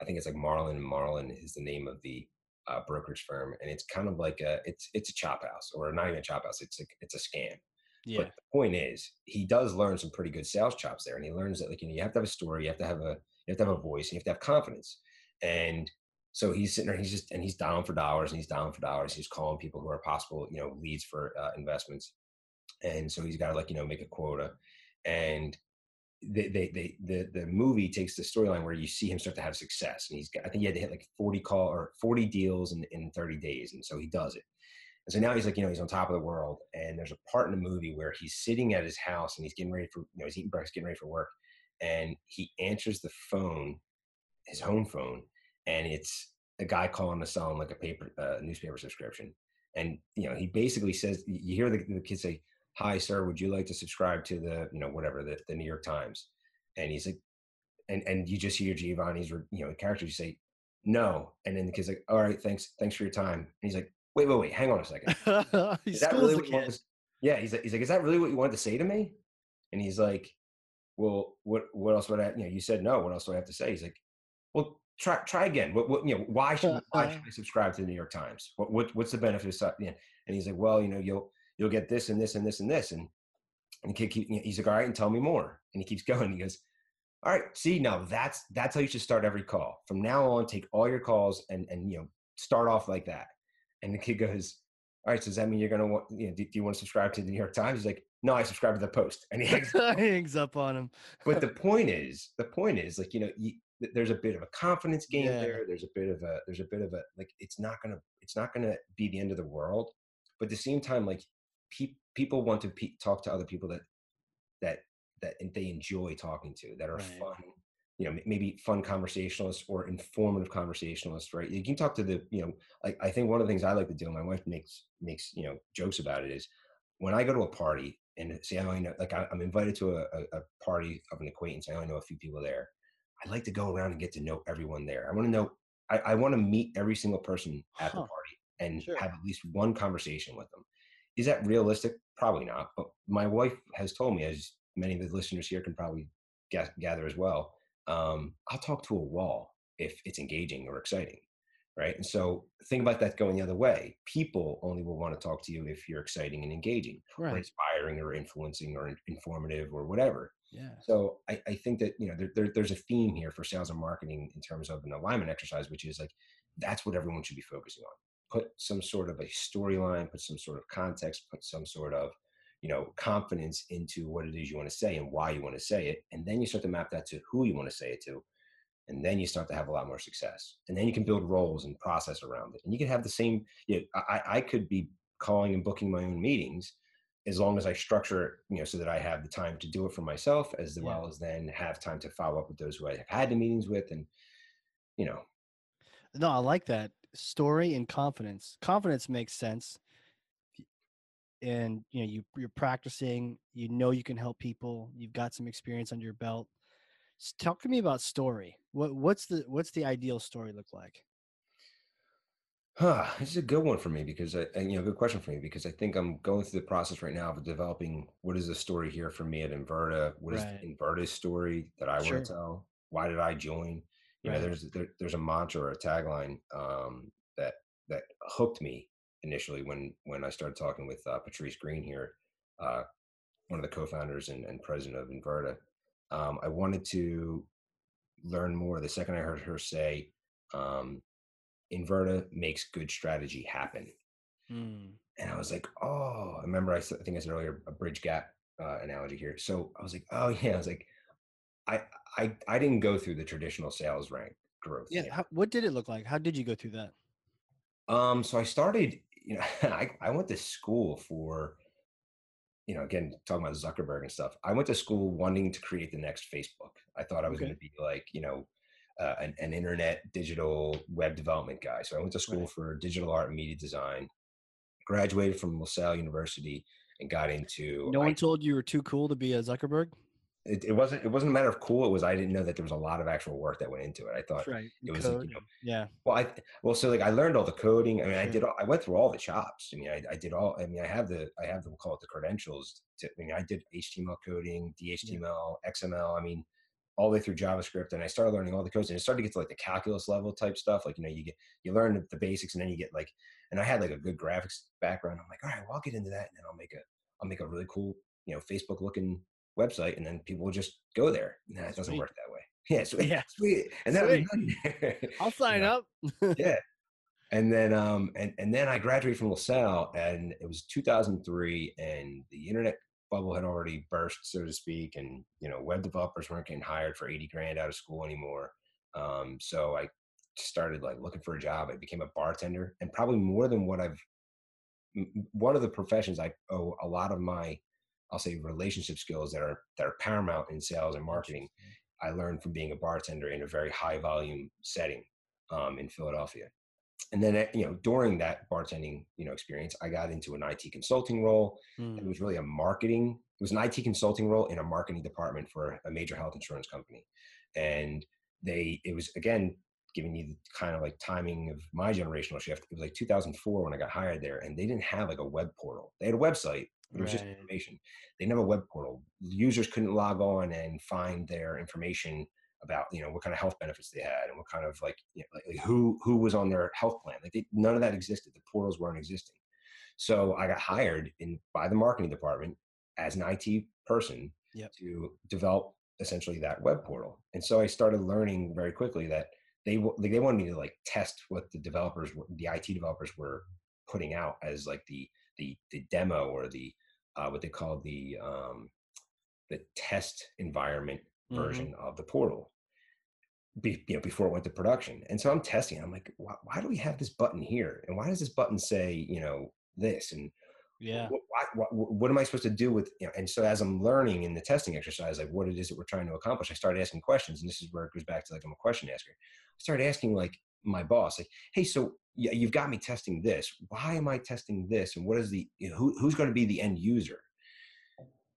I think it's like Marlin Marlin is the name of the uh, brokerage firm, and it's kind of like a it's it's a chop house or not even a chop house. It's a, it's a scam. Yeah. But the point is, he does learn some pretty good sales chops there, and he learns that like you know you have to have a story, you have to have a you have to have a voice, and you have to have confidence. And so he's sitting there, he's just and he's down for dollars, and he's down for dollars. He's calling people who are possible you know leads for uh, investments, and so he's got to like you know make a quota, and they, they, they the the movie takes the storyline where you see him start to have success, and he's got, I think he had to hit like forty call or forty deals in in thirty days, and so he does it. And so now he's like, you know, he's on top of the world. And there's a part in the movie where he's sitting at his house and he's getting ready for, you know, he's eating breakfast, getting ready for work. And he answers the phone, his home phone, and it's a guy calling to sell him like a paper, uh, newspaper subscription. And, you know, he basically says, you hear the, the kid say, Hi, sir, would you like to subscribe to the, you know, whatever, the, the New York Times? And he's like, and, and you just hear Giovanni's, you know, the character, you say, no. And then the kid's like, all right, thanks, thanks for your time. And he's like, wait, wait, wait, hang on a second. (laughs) he Is that really what you to, yeah, he's like, he's like, is that really what you wanted to say to me? And he's like, well, what, what else would I, you know, you said no. What else do I have to say? He's like, well, try, try again. What, what, you know, why should, why uh-huh. should I subscribe to the New York Times? What, what, what's the benefit of, sub- yeah. And he's like, well, you know, you'll, you'll get this and this and this and this. And, and the kid keep, he's like, all right, and tell me more. And he keeps (laughs) going. He goes, all right, see, now that's, that's how you should start every call. From now on, take all your calls and, and, you know, start off like that. And the kid goes, all right, so does that mean you're going to want, you know, do, do you want to subscribe to the New York Times? He's like, no, I subscribe to the Post. And he (laughs) hangs up. he hangs up on him. But the (laughs) point is, the point is like, you know, you, there's a bit of a confidence game Yeah. there. There's a bit of a, there's a bit of a, like, it's not going to, it's not going to be the end of the world. But at the same time, like pe- people want to pe- talk to other people that, that, that they enjoy talking to, that are Right. fun, you know, maybe fun conversationalists or informative conversationalists, right? You can talk to the, you know, like I think one of the things I like to do, my wife makes makes you know jokes about it, is when I go to a party and say oh, I only know, like I, I'm invited to a, a, party of an acquaintance, I only know a few people there. I like to go around and get to know everyone there. I want to know, I, I want to meet every single person at the party and Sure. have at least one conversation with them. Is that realistic? Probably not. But my wife has told me, as many of the listeners here can probably ga- gather as well, um, I'll talk to a wall if it's engaging or exciting, right? And so think about that going the other way. People only will want to talk to you if you're exciting and engaging, or inspiring, or influencing, or informative, or whatever. Yeah. So I, I think that you know there, there, there's a theme here for sales and marketing in terms of an alignment exercise, which is like that's what everyone should be focusing on. Put some sort of a storyline, put some sort of context, put some sort of you know confidence into what it is you want to say and why you want to say it, and then you start to map that to who you want to say it to, and then you start to have a lot more success. And then you can build roles and process around it, and you can have the same. You know, I, I could be calling and booking my own meetings as long as I structure it, you know, so that I have the time to do it for myself, as Yeah. well as then have time to follow up with those who I have had the meetings with, and you know, No, I like that story and confidence. Confidence makes sense, and you know you you're practicing. You know you can help people. You've got some experience under your belt. S- Talk to me about story. What what's the what's the ideal story look like? Huh, this is a good one for me because I, you know, good question for me because I think I'm going through the process right now of developing what is the story here for me at Inverta? What is Right. Inverta's story that I Sure. want to tell? Why did I join? You know, there's there, there's a mantra or a tagline um, that that hooked me initially when when I started talking with uh, Patrice Greene here, uh, one of the co-founders and, and president of Inverta. Um, I wanted to learn more. The second I heard her say, um, Inverta makes good strategy happen. Mm. And I was like, oh, I remember I, think I said earlier a bridge gap uh, analogy here. So I was like, oh (laughs) yeah, I was like, I I I didn't go through the traditional sales rank growth. Yeah. How, what did it look like? How did you go through that? Um, so I started, you know, (laughs) I, I went to school for, you know, again, talking about Zuckerberg and stuff. I went to school wanting to create the next Facebook. I thought I was okay. going to be like, you know, uh, an, an, internet digital web development guy. So I went to school right. for digital art and media design, graduated from LaSalle University, and got into. No one told you were too cool to be a Zuckerberg it, it, wasn't it wasn't a matter of cool. It was I didn't know that there was a lot of actual work that went into it. I thought right. it was Code. you know yeah. Well, I well so like I learned all the coding. I mean, sure. I did all, I went through all the chops. I mean, I, I did all. I mean, I have the I have the we'll call it the credentials. To, I mean, I did HTML coding, DHTML, yeah. XML. I mean, all the way through JavaScript, and I started learning all the codes, and it started to get to like the calculus level type stuff. Like you know, you get you learn the basics, and then you get like, and I had like a good graphics background. I'm like, all right, well, I'll get into that, and then I'll make a I'll make a really cool you know Facebook looking website and then people will just go there. Nah, it doesn't work that way. Yeah, sweet. Yeah. Sweet. And then (laughs) I'll sign up. yeah. (laughs) And then um and, and then I graduated from LaSalle and it was 2003 and the internet bubble had already burst, so to speak, and you know, web developers weren't getting hired for 80 grand out of school anymore. Um, so I started like looking for a job. I became a bartender and probably more than what I've one of the professions I owe a lot of my I'll say relationship skills that are that are paramount in sales and marketing. I learned from being a bartender in a very high volume setting um, in Philadelphia. And then, you know, during that bartending, you know, experience, I got into an IT consulting role. Mm. It was really a marketing. It was an IT consulting role in a marketing department for a major health insurance company, and they. It was again giving you the kind of like timing of my generational shift. It was like 2004 when I got hired there, and they didn't have like a web portal. They had a website, it was right. just information. They never had a web portal. Users couldn't log on and find their information about you know what kind of health benefits they had and what kind of like, you know, like who who was on their health plan. Like they, none of that existed. The portals weren't existing. So I got hired in by the marketing department as an IT person yep. to develop essentially that web portal. And so I started learning very quickly that they like, they wanted me to like test what the developers, the IT developers were putting out as like the the the demo or the uh, what they call the um, the test environment mm-hmm. version of the portal. Be, you know, before it went to production, and so I'm testing. I'm like, why, why, do we have this button here? And why does this button say, you know, this? And yeah, what, what, what am I supposed to do with? You know, and so as I'm learning in the testing exercise, like what it is that we're trying to accomplish, I started asking questions, and this is where it goes back to like I'm a question asker. I started asking like my boss, like, hey, so yeah, you've got me testing this. Why am I testing this? And what is the you know, who, who's going to be the end user?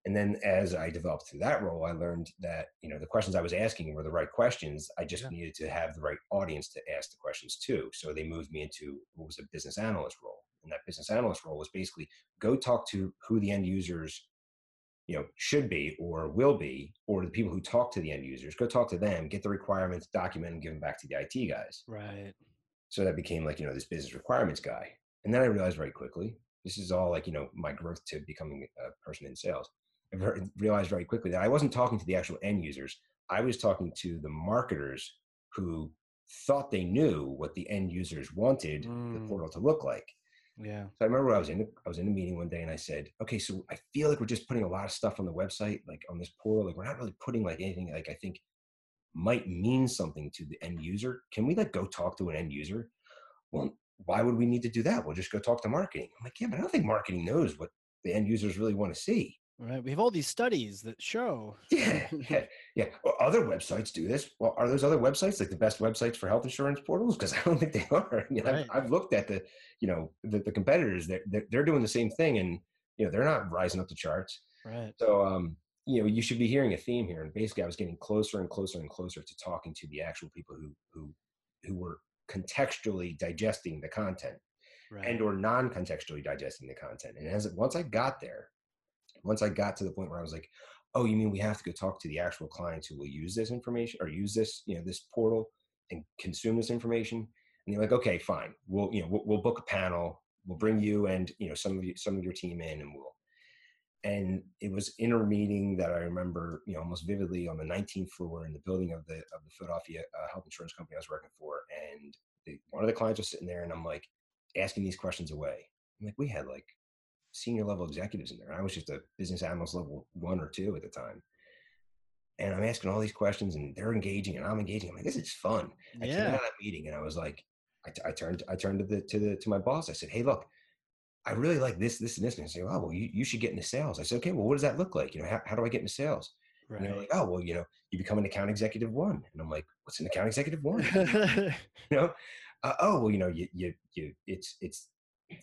And then as I developed through that role, I learned that you know the questions I was asking were the right questions. I just yeah. needed to have the right audience to ask the questions too. So they moved me into what was a business analyst role, and that business analyst role was basically go talk to who the end users you know should be or will be or the people who talk to the end users go talk to them get the requirements document and give them back to the it guys right so that became like, you know, this business requirements guy. And then I realized very quickly, this is all like, you know, my growth to becoming a person in sales. I realized very quickly that I wasn't talking to the actual end users. I was talking to the marketers who thought they knew what the end users wanted mm. the portal to look like. Yeah. So I remember I was in a, I was in a meeting one day and I said, okay, so I feel like we're just putting a lot of stuff on the website, like on this portal. Like we're not really putting like anything like I think might mean something to the end user. Can we like go talk to an end user? Well, why would we need to do that? We'll just go talk to marketing. I'm like, yeah, but I don't think marketing knows what the end users really want to see. Right. We have all these studies that show. (laughs) Yeah. Yeah. yeah. Well, other websites do this. Well, are those other websites like the best websites for health insurance portals? Because (laughs) I don't think they are. You know, right. I've, I've, looked at the, you know, the, the competitors. They're, they're, they're doing the same thing, and you know, they're not rising up the charts. Right. So, um, you know you should be hearing a theme here and basically i was getting closer and closer and closer to talking to the actual people who who who were contextually digesting the content right. and or non-contextually digesting the content and as once i got there once i got to the point where i was like oh you mean we have to go talk to the actual clients who will use this information or use this you know this portal and consume this information? And they're like okay fine. We'll you know we'll, we'll book a panel. We'll bring you and you know some of you some of your team in and we'll and it was in a meeting that I remember, you know, almost vividly on the 19th floor in the building of the of the Philadelphia uh, health insurance company I was working for, and they, one of the clients was sitting there, and I'm like asking these questions away. I'm like, we had like senior level executives in there. I was just a business analyst level one or two at the time. And I'm asking all these questions, and they're engaging, and I'm engaging. I'm like, this is fun. I came out Yeah. of that meeting, and I was like, I, t- I turned, I turned to the to the to my boss. I said, hey, look, I really like this, this, and this. And I say, oh, well, you, you should get into sales. I said, okay, well, what does that look like? You know, how, how do I get into sales? And they're like, oh, well, you know, you become an account executive one. And I'm like, what's an account executive one? (laughs) you know, uh, oh, well, you know, you, you, you, it's, it's,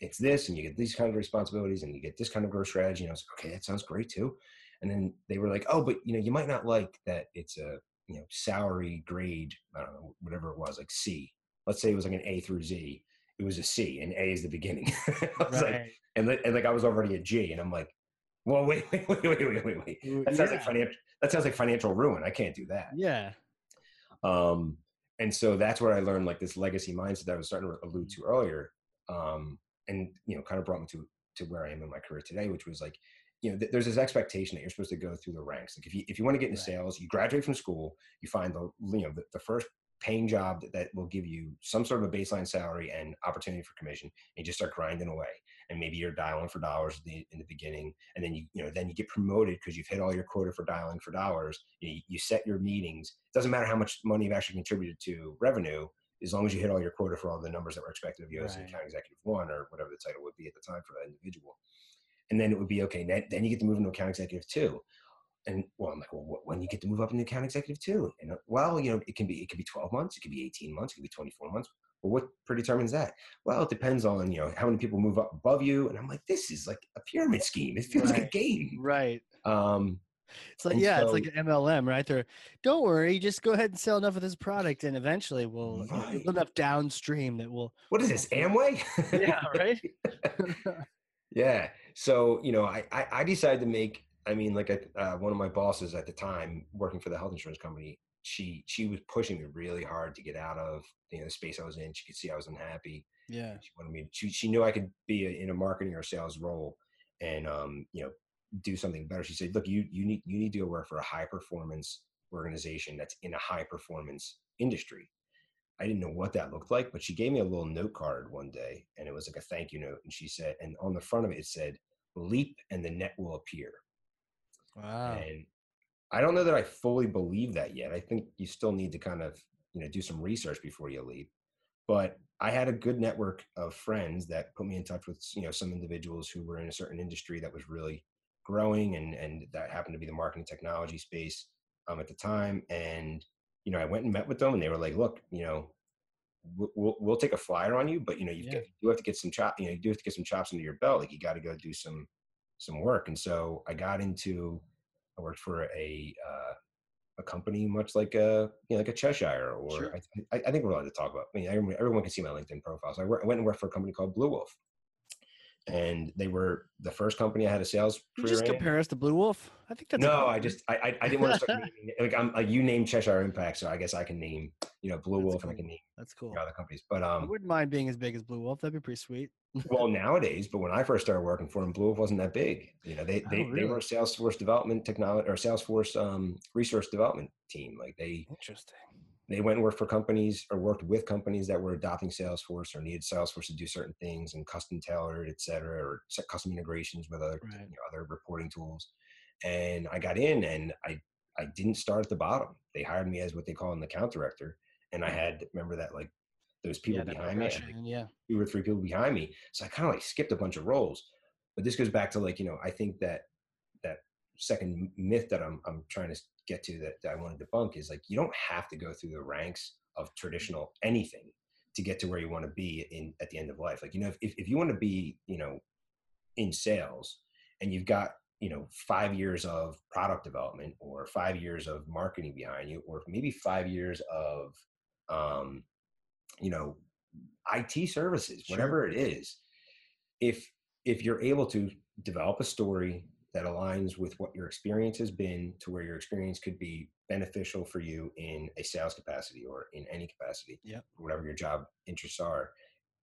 it's this, and you get these kind of responsibilities, and you get this kind of growth strategy. And I was like, okay, that sounds great too. And then they were like, oh, but you know, you might not like that it's a, you know, salary grade, I don't know, whatever it was, like C. Let's say it was like an A through Z. It was a C, and A is the beginning. (laughs) I was like, and, and like I was already a G, and I'm like, well, wait, (laughs) wait, wait, wait, wait, wait, wait. That sounds like financial. That sounds like financial ruin. I can't do that. Yeah. Um, and so that's where I learned like this legacy mindset that I was starting to allude to earlier. Um, and you know, kind of brought me to to where I am in my career today, which was like, you know, th- there's this expectation that you're supposed to go through the ranks. Like if you if you want to get into Right. sales, you graduate from school, you find the you know the, the first paying job that, that will give you some sort of a baseline salary and opportunity for commission, and you just start grinding away. And maybe you're dialing for dollars in the, in the beginning, and then you you know then you get promoted because you've hit all your quota for dialing for dollars. You, you set your meetings. doesn't matter how much money you've actually contributed to revenue, as long as you hit all your quota for all the numbers that were expected of you as an Right. account executive one or whatever the title would be at the time for that individual. And then it would be okay. Then, then you get to move into account executive two. And well, I'm like, well, when you get to move up into account executive two? And uh, well, you know, it can be it could be 12 months, it could be 18 months, it could be 24 months. Well, what predetermines that? Well, it depends on you know how many people move up above you. And I'm like, this is like a pyramid scheme. It feels like a game. Right. Um, It's like And yeah, it's like an MLM, right? They're don't worry, just go ahead and sell enough of this product, and eventually we'll Right. enough downstream that we'll. what is this, Amway? Yeah, right. (laughs) Yeah. So, you know, I, I, I decided to make, I mean, like I, uh, one of my bosses at the time working for the health insurance company, she, she was pushing me really hard to get out of you know, the space I was in. She could see I was unhappy. yeah. She wanted me, she, she knew I could be a, in a marketing or sales role and, um, you know, do something better. She said, look, you, you need, you need to go work for a high performance organization that's in a high performance industry. I didn't know what that looked like, but she gave me a little note card one day and it was like a thank you note. And she said, and on the front of it, it said, leap and the net will appear. Wow. And I don't know that I fully believe that yet. I think you still need to kind of, you know, do some research before you leap. But I had a good network of friends that put me in touch with, you know, some individuals who were in a certain industry that was really growing and and that happened to be the marketing technology space um, at the time. And you know, I went and met with them, and they were like, "Look, you know, we'll we'll, take a flyer on you, but you know, you've Yeah. got, you have to get some chop, you know, you do have to get some chops under your belt. Like you got to go do some some work." And so I got into, I worked for a uh, a company much like a you know like a Cheshire, or Sure. I, I, think we're allowed to talk about. I mean, everyone, everyone can see my LinkedIn profile. So I went and worked for a company called Blue Wolf, and they were the first company I had a sales you career just in. compare us to Blue Wolf? I think that's No, I just I I, I didn't want to start (laughs) naming like I'm like you named Cheshire Impact, so I guess I can name you know Blue That's Wolf and I can name that's cool. you know, other companies. But I um, wouldn't mind being as big as Blue Wolf. That'd be pretty sweet. well (laughs) nowadays, but when I first started working for them, Blue Wolf wasn't that big. You know, they Oh, they, they were really? a Salesforce development technology or Salesforce um resource development team. Like they Interesting. They went and worked for companies or worked with companies that were adopting Salesforce or needed Salesforce to do certain things and custom tailored, et cetera, or set custom integrations with other Right. you know, other reporting tools. And I got in and I I didn't start at the bottom. They hired me as what they call an account director. And I had remember that like those people yeah, behind me, like, Yeah. two or three people behind me. So I kind of like skipped a bunch of roles. But this goes back to like, you know, I think that that second myth that I'm I'm trying to get to that, that I want to debunk is like you don't have to go through the ranks of traditional anything to get to where you want to be in at the end of life. Like, you know, if, if you want to be, you know, in sales and you've got, you know, five years of product development or five years of marketing behind you, or maybe five years of um, you know, IT services, Sure. whatever it is, if if you're able to develop a story that aligns with what your experience has been to where your experience could be beneficial for you in a sales capacity or in any capacity, Yep. whatever your job interests are,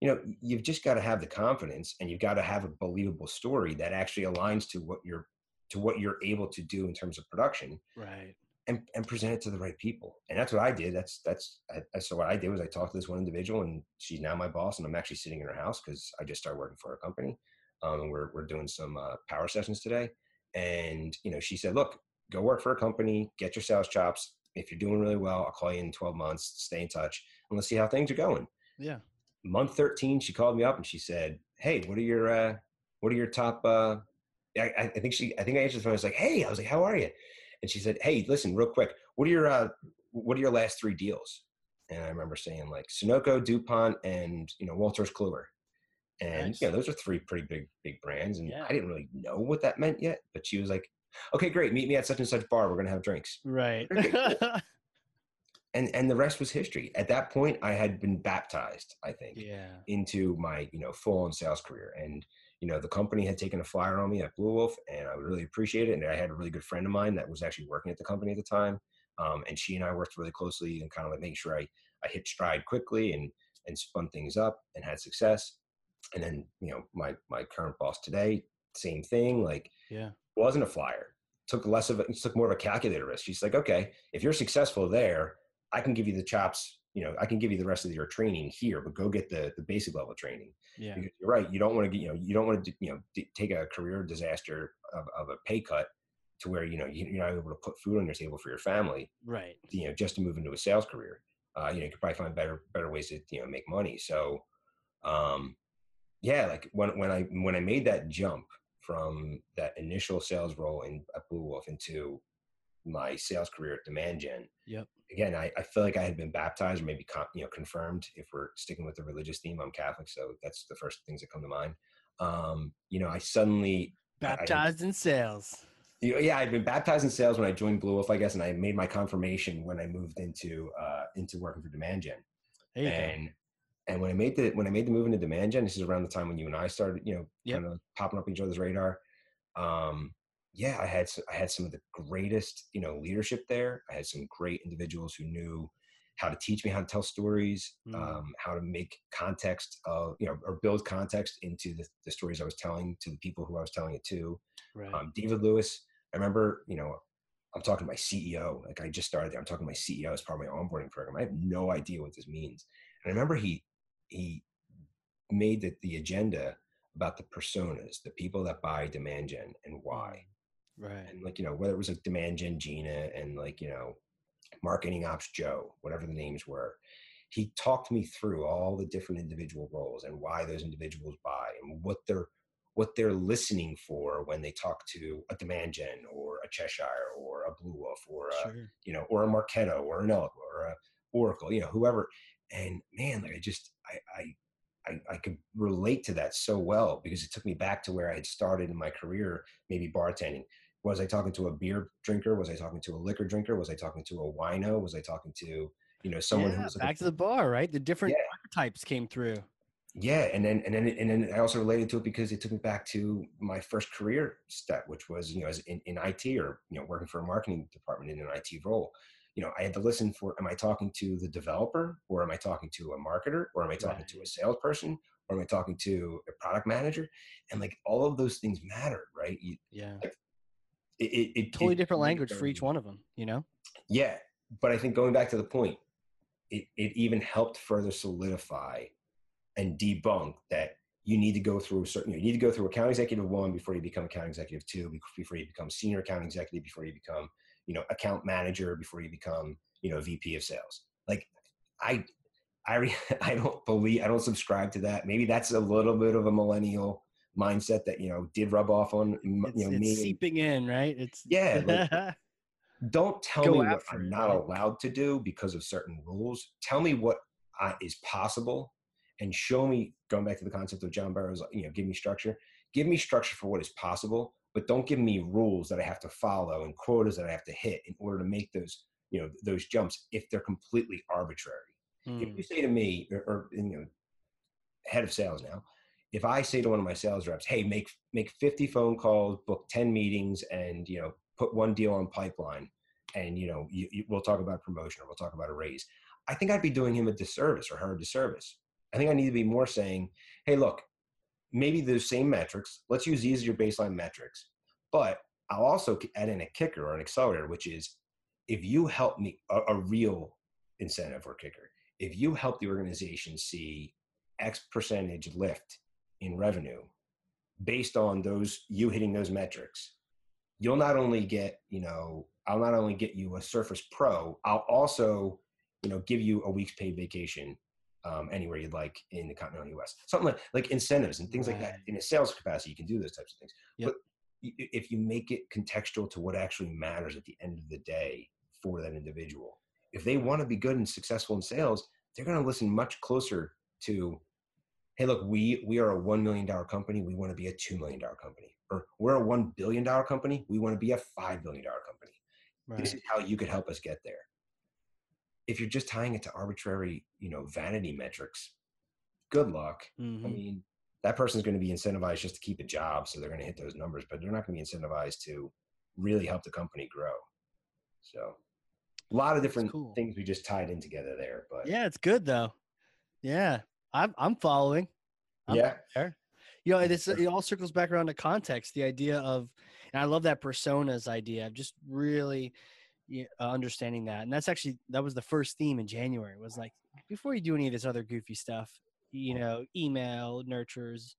you know, you've just got to have the confidence and you've got to have a believable story that actually aligns to what you're to what you're able to do in terms of production Right. and, and present it to the right people. And that's what I did. That's, that's, I, so what I did was I talked to this one individual and she's now my boss and I'm actually sitting in her house because I just started working for a company. Um, we're, we're doing some uh, power sessions today. And, you know, she said, look, go work for a company, get your sales chops. If you're doing really well, I'll call you in 12 months, stay in touch and let's see how things are going. Yeah. Month 13, she called me up and she said, Hey, what are your, uh, what are your top, uh, I, I think she, I think I answered the phone. I was like, Hey, I was like, how are you? And she said, Hey, listen, real quick, what are your, uh, what are your last three deals? And I remember saying like Sunoco, DuPont, and, you know, Wolters Kluwer. And, nice. know, those are three pretty big, big brands. And yeah. I didn't really know what that meant yet, but she was like, okay, great. Meet me at such and such bar. We're going to have drinks. Right. (laughs) and, and the rest was history. At that point, I had been baptized, I think, yeah. into my, you know, full on sales career. And, you know, the company had taken a flyer on me at Blue Wolf and I really appreciated it. And I had a really good friend of mine that was actually working at the company at the time. Um, and she and I worked really closely and kind of like making sure I, I hit stride quickly and, and spun things up and had success. And then, you know, my, my current boss today, same thing. Like, yeah, wasn't a flyer. Took less of it. Took more of a calculator risk. She's like, okay, if you're successful there, I can give you the chops. You know, I can give you the rest of your training here, but go get the the basic level training. Yeah, because you're right. You don't want to get. You know, you don't want to. You know, take a career disaster of, of a pay cut to where you know you're not able to put food on your table for your family. Right. You know, just to move into a sales career. Uh, you know, you could probably find better better ways to you know make money. So, um, yeah, like when when I when I made that jump from that initial sales role in at Blue Wolf into my sales career at Demand Gen. Yep. Again, I, I feel like I had been baptized or maybe you know confirmed. If we're sticking with the religious theme, I'm Catholic, so that's the first things that come to mind. Um, you know, I suddenly baptized I, in sales. You know, yeah, I'd been baptized in sales when I joined Blue Wolf, I guess, and I made my confirmation when I moved into uh, into working for Demand Gen. and go. And when I made the when I made the move into demand gen, this is around the time when you and I started, you know, yep. kind of popping up each other's radar. Um, yeah, I had I had some of the greatest, you know, leadership there. I had some great individuals who knew how to teach me how to tell stories, mm. um, how to make context of, you know, or build context into the, the, stories I was telling to the people who I was telling it to. Right. Um, David Lewis, I remember, you know, I'm talking to my CEO. Like I just started there. I'm talking to my CEO as part of my onboarding program. I have no idea what this means. And I remember he he made the, the agenda about the personas, the people that buy demand gen and why. Mm, right. And like, you know, whether it was like demand gen Gina and like, you know, marketing ops Joe, whatever the names were, he talked me through all the different individual roles and why those individuals buy and what they're what they're listening for when they talk to a demand gen or a Cheshire or a Blue Wolf or a sure. you know or a Marketo or an Elk or a Oracle, you know, whoever. And man, like I just I, I, I, I could relate to that so well because it took me back to where I had started in my career, maybe bartending. Was I talking to a beer drinker? Was I talking to a liquor drinker? Was I talking to a wino? Was I talking to, you know, someone yeah, who was back to the bar, right? The different yeah. archetypes came through. Yeah, and then and then and then I also related to it because it took me back to my first career step, which was you know as in, in IT or you know working for a marketing department in an IT role you know, I had to listen for, am I talking to the developer or am I talking to a marketer or am I talking right. to a salesperson or am I talking to a product manager? And like all of those things matter, right? You, yeah. Like, it, it, it, totally different language for each one of them, you know? Yeah. But I think going back to the point, it, it even helped further solidify and debunk that you need to go through a certain, you need to go through account executive one before you become account executive two, before you become senior account executive, before you become you know account manager before you become you know VP of sales. Like I I (laughs) I don't believe I don't subscribe to that. Maybe that's a little bit of a millennial mindset that you know did rub off on you it's, know it's me. seeping in, right? It's yeah. Like, (laughs) don't tell me what I'm not allowed to do because of certain rules. Tell me what I, is possible, and show me. Going back to the concept of John Barrows, you know, give me structure. Give me structure for what is possible, but don't give me rules that I have to follow and quotas that I have to hit in order to make those, you know, those jumps if they're completely arbitrary. Mm. If you say to me, or, or, you know, head of sales now, if I say to one of my sales reps, "Hey, make make 50 phone calls, book 10 meetings, and you know, put one deal on pipeline, and you know, you, you, we'll talk about promotion or we'll talk about a raise," I think I'd be doing him a disservice or her a disservice. I think I need to be more saying, "Hey, look, maybe the same metrics. Let's use these as your baseline metrics. But I'll also add in a kicker or an accelerator, which is if you help me a, a real incentive or kicker, if you help the organization see X percentage lift in revenue based on those you hitting those metrics, you'll not only get, you know, I'll not only get you a Surface Pro, I'll also, you know, give you a week's paid vacation um, anywhere you'd like in the continental U.S. Something like like incentives and things right. like that. In a sales capacity, you can do those types of things. Yep. But if you make it contextual to what actually matters at the end of the day for that individual, if they want to be good and successful in sales, they're going to listen much closer to, hey, look, we we are a one million dollar company. We want to be a two million dollar company, or we're a one billion dollar company. We want to be a five billion dollar company. Right. This is how you could help us get there. If you're just tying it to arbitrary, you know, vanity metrics, good luck. Mm-hmm. I mean, that person's going to be incentivized just to keep a job, so they're going to hit those numbers, but they're not going to be incentivized to really help the company grow. So, a lot of different cool. things we just tied in together there. But yeah, it's good though. Yeah, I'm I'm following. I'm yeah. There. You know, this it all circles back around to context. The idea of, and I love that personas idea. I've Just really uh, understanding that, and that's actually that was the first theme in January. Was like before you do any of this other goofy stuff, you know, email nurtures,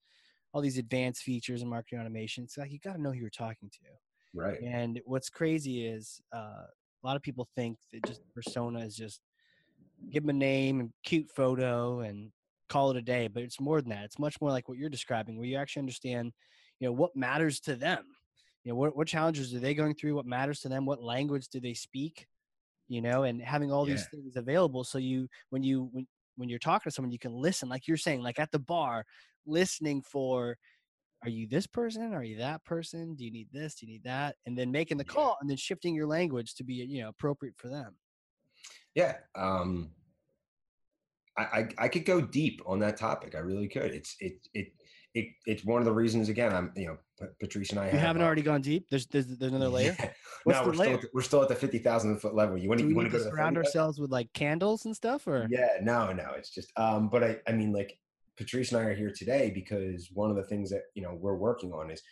all these advanced features and marketing automation. It's like you got to know who you're talking to. Right. And what's crazy is uh, a lot of people think that just persona is just give them a name and cute photo and call it a day. But it's more than that. It's much more like what you're describing, where you actually understand, you know, what matters to them. You know, what, what challenges are they going through? What matters to them? What language do they speak? You know, and having all yeah. these things available. So you, when you, when, when you're talking to someone, you can listen, like you're saying, like at the bar, listening for, are you this person? Are you that person? Do you need this? Do you need that? And then making the call and then shifting your language to be, you know, appropriate for them. Yeah. Um, I, I, I could go deep on that topic. I really could. It's, it, it, it, it's one of the reasons again, I'm, you know, Patrice and I you have, not already gone deep. There's, there's, there's another layer. Yeah. (laughs) no, we're still, we're still at the 50,000 foot level. You want to, you want to surround ourselves with like candles and stuff or? Yeah, no, no, it's just, um, but I, I mean like Patrice and I are here today because one of the things that, you know, we're working on is,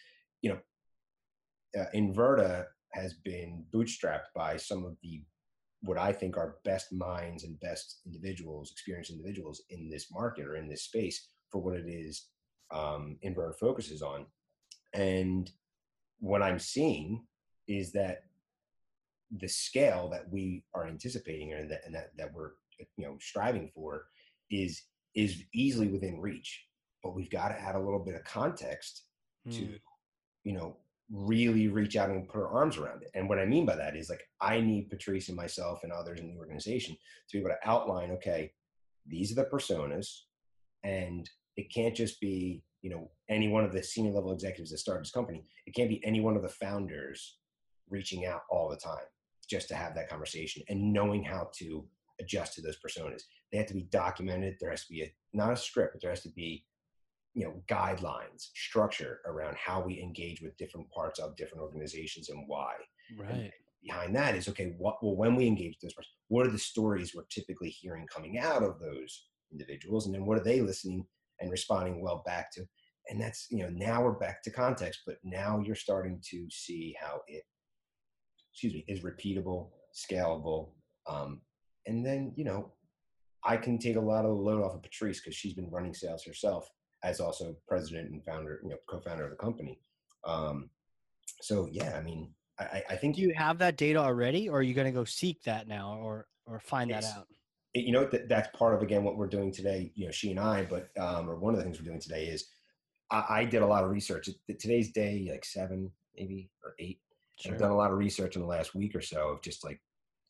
you know, uh, Inverta has been bootstrapped by some of the what I think are best minds and best individuals, experienced individuals in this market or in this space for what it is um, Inverta focuses on. And what I'm seeing is that the scale that we are anticipating and that, and that, that we're you know striving for is is easily within reach but we've got to add a little bit of context mm. to hmm. you know really reach out and put our arms around it and what i mean by that is like i need patrice and myself and others in the organization to be able to outline okay these are the personas and it can't just be you know any one of the senior level executives that started this company. It can't be any one of the founders reaching out all the time just to have that conversation and knowing how to adjust to those personas. They have to be documented. There has to be a not a script but there has to be you know guidelines structure around how we engage with different parts of different organizations and why. Right. and behind that is okay what well when we engage this person what are the stories we're typically hearing coming out of those individuals? And then what are they listening and responding well back to and that's you know now we're back to context but now you're starting to see how it excuse me is repeatable scalable um, and then you know i can take a lot of the load off of patrice because she's been running sales herself as also president and founder you know co-founder of the company um, so yeah i mean I, I think you have that data already or are you going to go seek that now or or find that out you know that that's part of again what we're doing today you know she and i but um, or one of the things we're doing today is I, I did a lot of research. Today's day like seven maybe or eight. Sure. i've done a lot of research in the last week or so of just like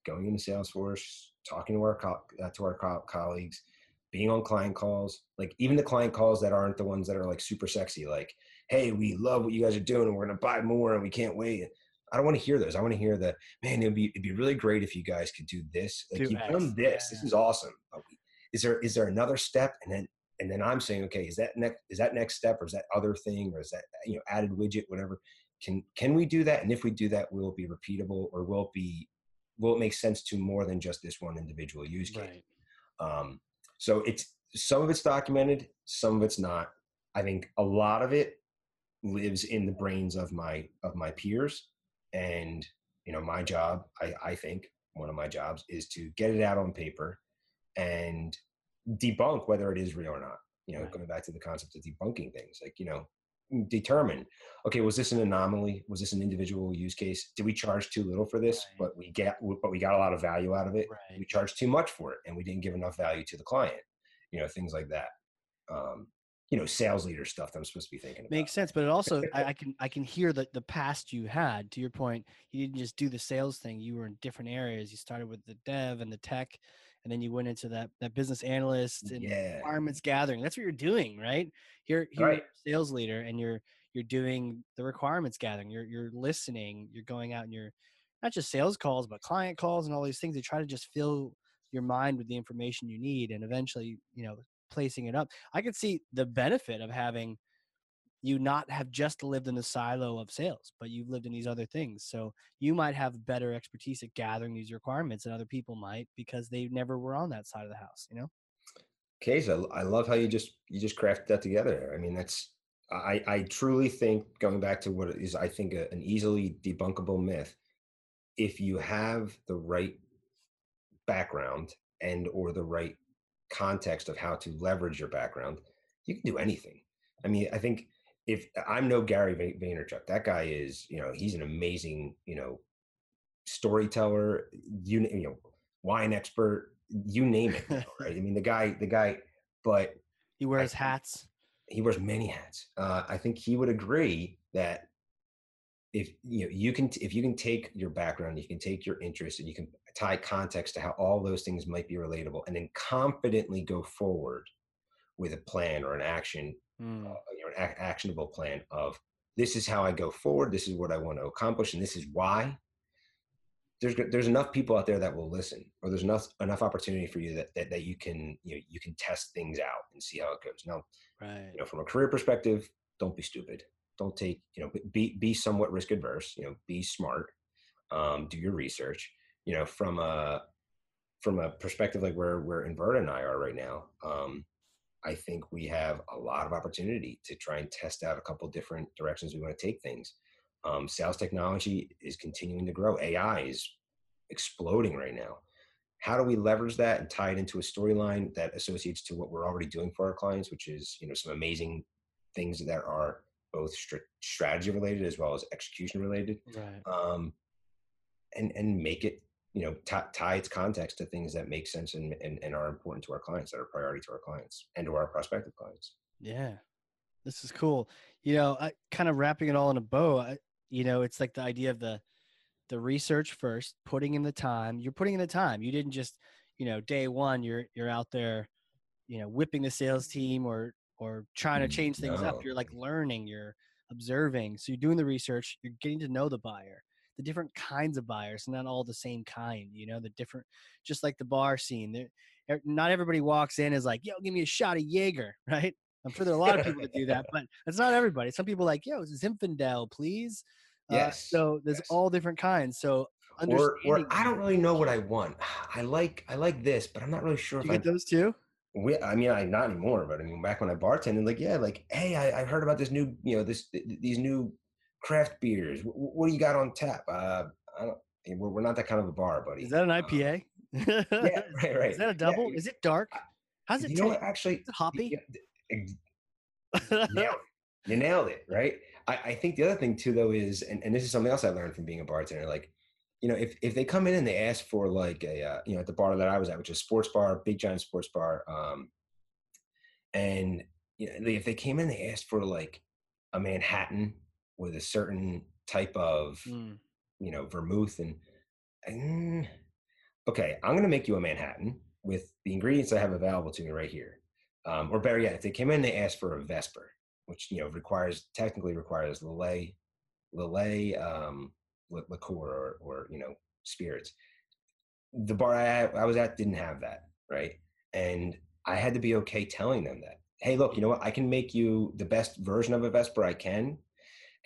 going into salesforce talking to our co- uh, to our co- colleagues being on client calls like even the client calls that aren't the ones that are like super sexy like hey we love what you guys are doing and we're going to buy more and we can't wait I don't want to hear those. I want to hear the man. It'd be it'd be really great if you guys could do this. Like do you've X. done this. Yeah. This is awesome. Is there is there another step? And then and then I'm saying, okay, is that next is that next step or is that other thing or is that you know added widget whatever? Can can we do that? And if we do that, will it be repeatable or will it be will it make sense to more than just this one individual use case? Right. Um, so it's some of it's documented, some of it's not. I think a lot of it lives in the brains of my of my peers and you know my job i, I think one of my jobs is to get it out on paper and debunk whether it is real or not. You know, Right. going back to the concept of debunking things, like you know, determine okay, was this an anomaly? Was this an individual use case? Did we charge too little for this, Right. but we get but we got a lot of value out of it? Right. We charged too much for it, and we didn't give enough value to the client. You know, things like that. Um, you know, sales leader stuff that I'm supposed to be thinking about. Makes sense, but it also I, I (laughs) can I can hear the the past you had. To your point, you didn't just do the sales thing. You were in different areas. You started with the dev and the tech, and then you went into that that business analyst and Yeah. requirements gathering. That's what you're doing, right? You're you're Right. sales leader, and you're you're doing the requirements gathering. You're you're listening. You're going out and you're not just sales calls, but client calls and all these things. You try to just fill your mind with the information you need, and eventually, you know, placing it up. I could see the benefit of having you not have just lived in the silo of sales, but you've lived in these other things. So you might have better expertise at gathering these requirements than other people might because they never were on that side of the house, you know? Case, I, I love how you just you just crafted that together. I mean, that's I I truly think going back to what is I think a, an easily debunkable myth. If you have the right background and or the right context of how to leverage your background, you can do anything. I mean, I think if I'm no Gary Vaynerchuk, that guy is you know he's an amazing you know storyteller, you you know wine expert, you name it, (laughs) right? I mean, the guy the guy, but He wears think- hats. he wears many hats. Uh, I think he would agree that if you know you can if you can take your background, you can take your interests, and you can tie context to how all those things might be relatable, and then confidently go forward with a plan or an action, Mm, uh, you know, an ac- actionable plan of this is how I go forward, this is what I want to accomplish, and this is why. There's there's enough people out there that will listen, or there's enough enough opportunity for you that that, that you can you know you can test things out and see how it goes. Now, right. you know from a career perspective don't be stupid don't take you know be be somewhat risk adverse you know be smart um, do your research you know from a from a perspective like where where inverta and i are right now um, i think we have a lot of opportunity to try and test out a couple different directions we want to take things. Um, sales technology is continuing to grow. Ai is exploding right now. How do we leverage that and tie it into a storyline that associates to what we're already doing for our clients which is you know some amazing things that are both strategy related as well as execution related Right. um, and and make it you know t- tie its context to things that make sense and, and and are important to our clients that are priority to our clients and to our prospective clients Yeah. This is cool. You know, I, kind of wrapping it all in a bow, I, you know, it's like the idea of the the research first, putting in the time. You're putting in the time. You didn't just, you know, day one you're you're out there, you know, whipping the sales team or or trying to Mm, change things up. You're like learning, you're observing. So you're doing the research, you're getting to know the buyer, the different kinds of buyers, and not all the same kind, you know, the different just like the bar scene. There not everybody walks in is like, yo, give me a shot of Jaeger, (laughs) right? I'm sure there are a lot of people that do that, (laughs) but it's not everybody. Some people are like, yo, Zinfandel, please. Uh, Yes, so there's yes. all different kinds. So or or i don't really know what i want (sighs) i like i like this but i'm not really sure Do if you I get those too? we, I mean, I not anymore, but I mean, back when I bartended, like, yeah, like, hey, I, I heard about this new, you know, this th- th- these new craft beers. What, what do you got on tap? Uh, I don't. eh, We're, we're not that kind of a bar, buddy. Is that an Um, IPA? yeah, (laughs) right, right. Is that a double? you- Is it dark? How's it you know what? Actually, hoppy? yeah, (laughs) nailed it. You nailed it, right? I, I think the other thing too, though, is, and, and this is something else I learned from being a bartender. Like, you know, if if they come in and they ask for like a, uh, you know, at the bar that I was at, which is a sports bar, big giant sports bar, um, and you know, if they came in, they asked for like a Manhattan with a certain type of, Mm, you know, vermouth and, and okay, I'm gonna make you a Manhattan with the ingredients I have available to me right here. Um, or better yet, if they came in, they asked for a Vesper, which you know requires technically requires Lillet, Lillet um, li- liqueur or, or you know spirits. The bar I, I was at didn't have that, right? And I had to be okay telling them that. Hey, look, you know what? I can make you the best version of a Vesper I can,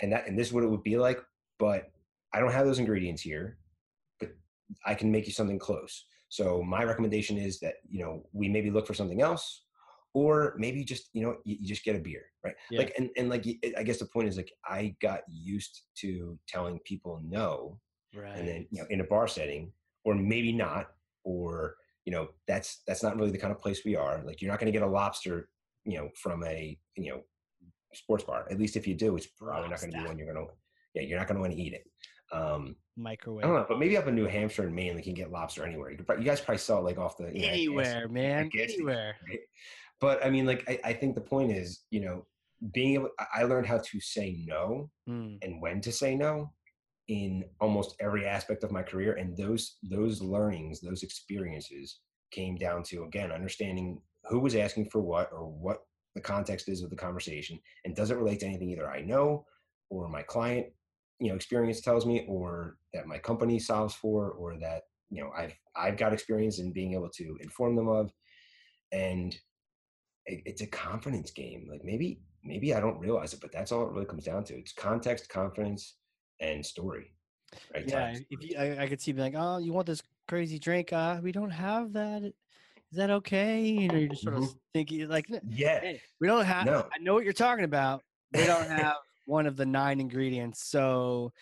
and that and this is what it would be like. But I don't have those ingredients here, but I can make you something close. So my recommendation is that you know we maybe look for something else, or maybe just you know you, you just get a beer, right? Yeah. Like and and like i guess the point is like I got used to telling people no, right. and then you know in a bar setting or maybe not, or you know that's that's not really the kind of place we are. Like you're not going to get a lobster, you know, from a you know sports bar. At least if you do, it's probably not going to be one you're going to. Yeah, you're not going to want to eat it. Um, Microwave. I don't know, but maybe up in New Hampshire and Maine, they can get lobster anywhere. You, could, you guys probably saw it like off the you know, anywhere, guess, man, anywhere. Right? But I mean, like, I, I, think the point is, you know, being able. I learned how to say no mm. and when to say no in almost every aspect of my career, and those those learnings, those experiences, came down to again understanding who was asking for what or what the context is of the conversation, and does it relate to anything either I know or my client you know experience tells me or that my company solves for or that you know i've i've got experience in being able to inform them of. And it, it's a confidence game like maybe maybe i don't realize it but that's all it really comes down to. It's context confidence and story right? Yeah if you, I, I could see being like oh you want this crazy drink uh we don't have that is that okay you know you're just sort mm-hmm. of thinking like yeah hey, we don't have no. i know what you're talking about we don't (laughs) have one of the nine ingredients. So,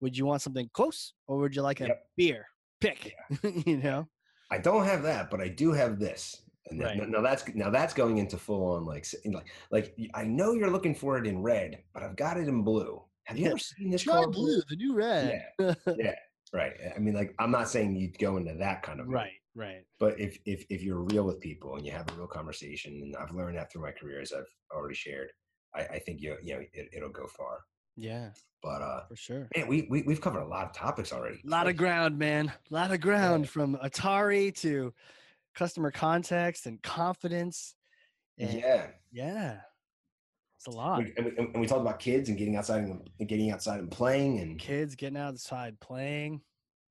would you want something close, or would you like a yep. beer? Pick. Yeah. (laughs) you know. I don't have that, but I do have this. And right. now, that's now that's going into full on like like like I know you're looking for it in red, but I've got it in blue. Have you ever (laughs) seen this Try blue, the new red. Yeah, yeah, right. I mean, like I'm not saying you'd go into that kind of right, right. But if if if you're real with people and you have a real conversation, and I've learned that through my career, as I've already shared, I, I think you you know it, will go far. Yeah. But uh for sure. Man, we, we we've covered a lot of topics already. A lot of ground, man. A lot of ground yeah. from Atari to customer context and confidence. And yeah. Yeah. It's a lot. And we, and we talked about kids and getting outside and getting outside and playing and kids getting outside playing.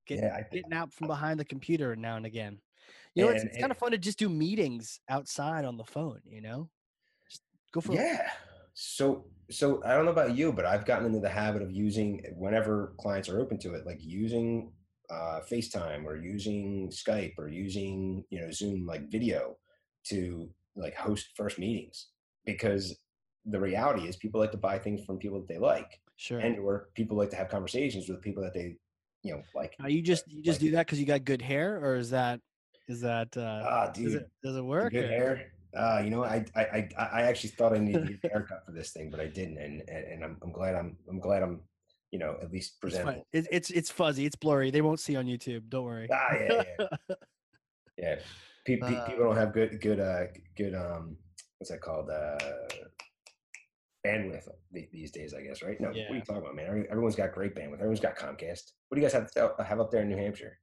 Getting, yeah, getting out from behind the computer now and again. You know, and, it's, it's kind of fun to just do meetings outside on the phone, you know? Just go for Yeah. So, so I don't know about you, but I've gotten into the habit of using whenever clients are open to it, like using uh, FaceTime or using Skype or using you know Zoom like video to like host first meetings because the reality is people like to buy things from people that they like, sure, and or people like to have conversations with people that they you know like. You just you just like, do that because you got good hair, or is that is that uh, uh dude, does it does it work? Good or? hair uh, you know, I, I, I, I actually thought I needed a haircut for this thing, but I didn't, and and, and I'm, I'm glad I'm, I'm glad I'm, you know, at least presentable. It's, it's, it's fuzzy, it's blurry. They won't see on YouTube. Don't worry. Ah, yeah, yeah. (laughs) yeah. People, uh, people don't have good, good, uh, good, um, what's that called? Uh, bandwidth these days, I guess, right? No, yeah. what are you talking about, man? Everyone's got great bandwidth. Everyone's got Comcast. What do you guys have have up there in New Hampshire?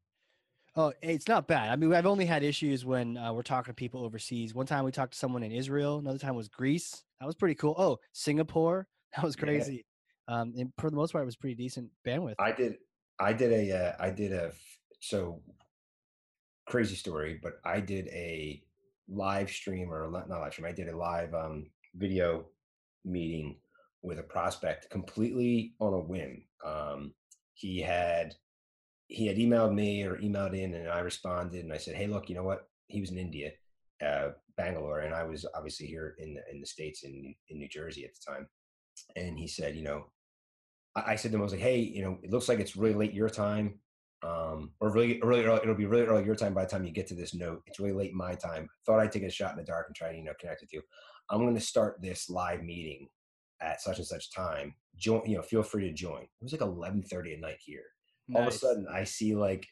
Oh, it's not bad. I mean, I've only had issues when uh, we're talking to people overseas. One time we talked to someone in Israel. Another time was Greece. That was pretty cool. Oh, Singapore. (laughs) That was crazy. Yeah. Um, and for the most part, it was pretty decent bandwidth. I did. I did a. Uh, I did a. So crazy story, but I did a live stream or not live stream. I did a live um, video meeting with a prospect completely on a whim. Um, he had he had emailed me or emailed in and I responded and I said, Hey, look, you know what? He was in India, uh, Bangalore. And I was obviously here in the, in the States in, in New Jersey at the time. And he said, you know, I, I said to him, I was like, Hey, you know, it looks like it's really late your time. Um, or really, really early, it'll be really early your time by the time you get to this note. It's really late my time. Thought I'd take a shot in the dark and try to, you know, connect with you. I'm going to start this live meeting at such and such time. Join, you know, feel free to join. It was like 11:30 at night here Nice. All of a sudden, I see like,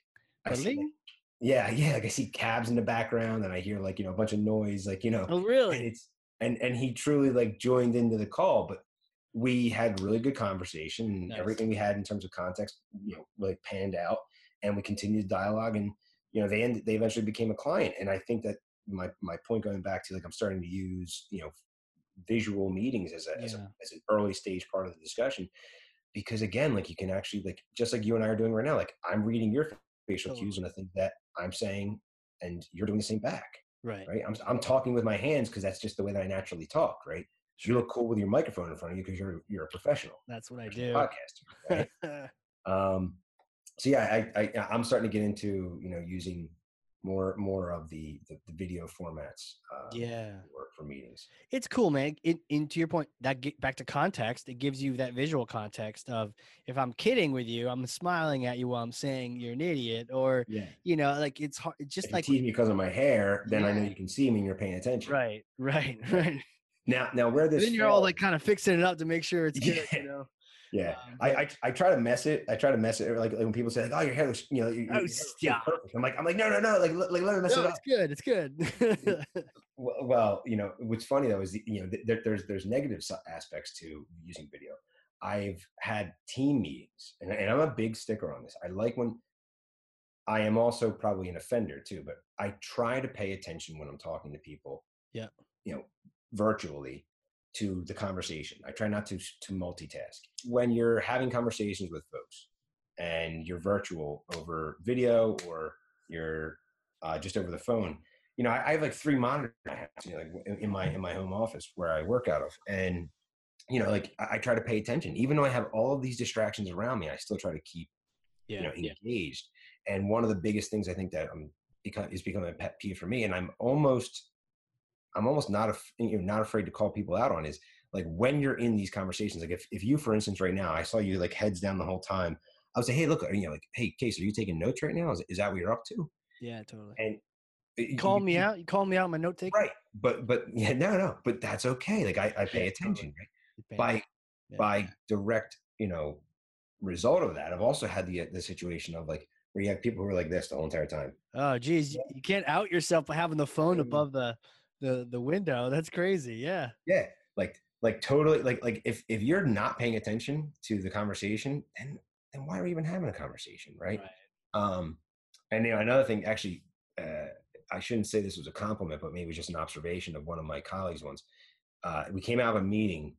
I see, like, yeah, yeah, like I see cabs in the background, and I hear like you know a bunch of noise, like you know. Oh, really? And it's and and he truly like joined into the call, but we had really good conversation, and nice. everything we had in terms of context, you know, really panned out, and we continued dialogue, and you know, they ended, they eventually became a client, and I think that my my point going back to like I'm starting to use you know visual meetings as a, yeah. as, a as an early stage part of the discussion because again like you can actually like just like you and i are doing right now like i'm reading your facial cues and the things that i'm saying and you're doing the same back right. right? I'm, I'm talking with my hands because that's just the way that i naturally talk right? Sure. you look cool with your microphone in front of you because you're you're a professional. That's what i do. podcaster right? (laughs) um so yeah I, I i'm starting to get into you know using more more of the the, the video formats. Uh, Yeah. work for meetings. It's cool, man. It, and to your point, that get back to context, it gives you that visual context of if I'm kidding with you, I'm smiling at you while I'm saying you're an idiot, or Yeah. you know, like it's hard. It's just If like you tease me because of my hair, then I know you can see me and you're paying attention. right, (laughs) right, right. Now, now where And this then you're all like kind of fixing it up to make sure it's (laughs) good. Yeah. You know. Yeah, Um, I, I I try to mess it. I try to mess it like, like when people say like, "Oh, your hair looks," you know, your, your Oh, hair looks perfect. I'm like, I'm like, no, no, no, like, like let me mess No, it up. it's good. It's good. (laughs) Well, well, you know, what's funny though is the, you know th- there, there's there's negative aspects to using video. I've had team meetings, and, and I'm a big sticker on this. I like when I am also probably an offender too, but I try to pay attention when I'm talking to people. Yeah. You know, virtually to the conversation. I try not to to multitask. When you're having conversations with folks and you're virtual over video or you're uh, just over the phone, you know, I, I have like three monitors I have, you know, like in, in my in my home office where I work out of, and you know, like I, I try to pay attention, even though I have all of these distractions around me. I still try to keep yeah. you know yeah. engaged. And one of the biggest things I think that I'm become is becoming a pet peeve for me, and I'm almost I'm almost not af- you know, not afraid to call people out on is like when you're in these conversations. Like if if you, for instance, right now, I saw you like heads down the whole time. I would say, hey, look, you know, like, hey, Case, are you taking notes right now? Is, is that what you're up to? Yeah, totally. And You call me out. You call me out. My note taking. right? But but yeah, (laughs) no, no, but that's okay. Like I, I pay Yeah, attention. Right? By Yeah. by direct, you know, result of that, I've also had the the situation of like where you have people who are like this the whole entire time. Oh, geez, you, you can't out yourself by having the phone Mm. above the the the window. That's crazy. Yeah. Yeah, like like totally like like if if you're not paying attention to the conversation, then then why are we even having a conversation, right? Um, and you know another thing, actually, uh, I shouldn't say this was a compliment, but maybe just an observation of one of my colleagues once. Uh, we came out of a meeting,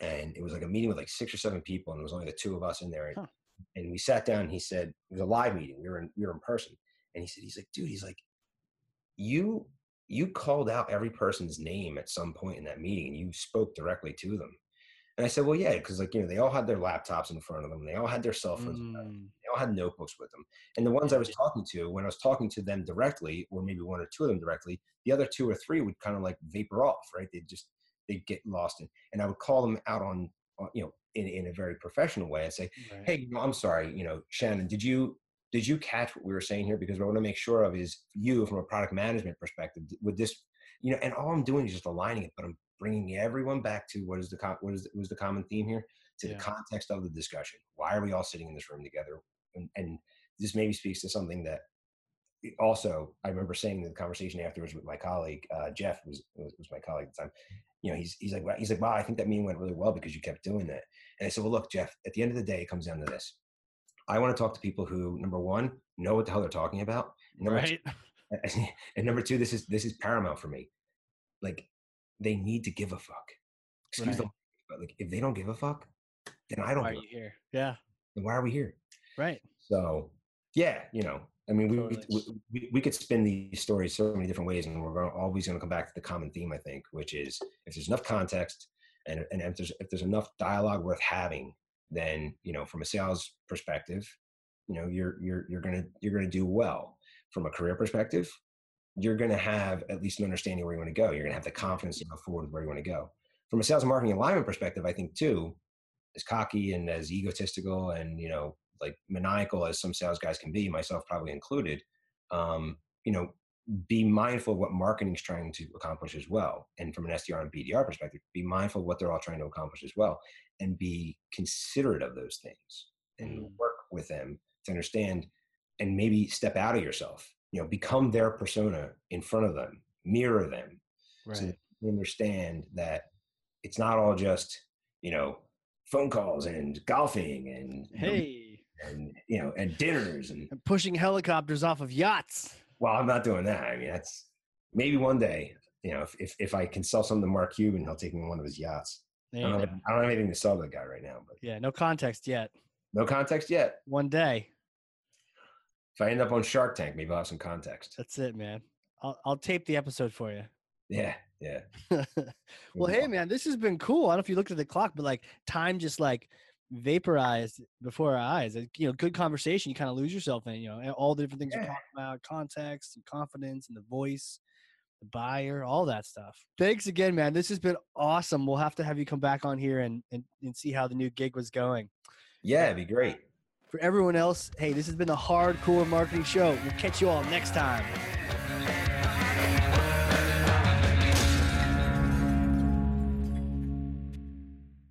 and it was like a meeting with like six or seven people, and it was only the two of us in there. And, Huh. and we sat down. And he said it was a live meeting. We were in we were in person, and he said he's like, dude, he's like, you you called out every person's name at some point in that meeting, and you spoke directly to them. And I said, well, yeah, because like you know they all had their laptops in front of them, they all had their cell phones. in front of them, Mm, they all had notebooks with them. And the ones I was talking to, when I was talking to them directly, or maybe one or two of them directly, the other two or three would kind of like vapor off, right? They'd just they'd get lost in. And I would call them out on, on you know, in, in a very professional way and say, right. hey, you know, I'm sorry, you know, Shannon, did you did you catch what we were saying here? Because what I want to make sure of is you, from a product management perspective, with this, you know, and all I'm doing is just aligning it, but I'm bringing everyone back to what is the what is what is the common theme here to Yeah. the context of the discussion. Why are we all sitting in this room together? And, and this maybe speaks to something that also I remember saying in the conversation afterwards with my colleague uh, Jeff was, was was my colleague at the time. You know, he's he's like he's like wow, I think that meeting went really well because you kept doing that. And I said, well, look, Jeff, at the end of the day, it comes down to this. I want to talk to people who, number one, know what the hell they're talking about. And number, right. two, (laughs) and number two, this is this is paramount for me. Like, they need to give a fuck. Excuse Right. but like if they don't give a fuck, then I don't. Why are you here? Yeah. then why are we here? Right. So yeah, you know, I mean, we Totally. we, we, we could spin these stories so many different ways, and we're gonna, always going to come back to the common theme, I think, which is if there's enough context and and if there's if there's enough dialogue worth having, then you know, from a sales perspective, you know, you're you're you're gonna you're gonna do well. From a career perspective, you're gonna have at least an understanding where you want to go. You're gonna have the confidence to go forward with where you want to go. From a sales marketing alignment perspective, I think too, as cocky and as egotistical and you know like maniacal as some sales guys can be, myself probably included, um, you know, be mindful of what marketing is trying to accomplish as well. And from an SDR and BDR perspective, be mindful of what they're all trying to accomplish as well, and be considerate of those things and Mhm. work with them to understand and maybe step out of yourself. You know, become their persona in front of them, mirror them, so Right. that you understand that it's not all just you know phone calls and golfing and Hey, and you know and dinners and I'm pushing helicopters off of yachts. Well i'm not doing that i mean that's maybe one day you know if, if, if i can sell something to mark cuban he'll take me on one of his yachts I don't, have. I don't have anything to sell to the guy right now but Yeah. No context yet. no context yet One day. if i end up on shark tank maybe i'll have some context That's it, man. I'll I'll tape the episode for you. yeah yeah (laughs) well, hey, man, this has been cool. I don't know if you looked at the clock, but like time just like vaporized before our eyes. You know, good conversation. You kind of lose yourself in. You know, all the different things Yeah. we're talking about, context and confidence and the voice, the buyer, all that stuff. Thanks again, man. This has been awesome. We'll have to have you come back on here and and, and see how the new gig was going. Yeah, it'd be great. For everyone else, hey, this has been the Hard Corps Marketing Show. We'll catch you all next time.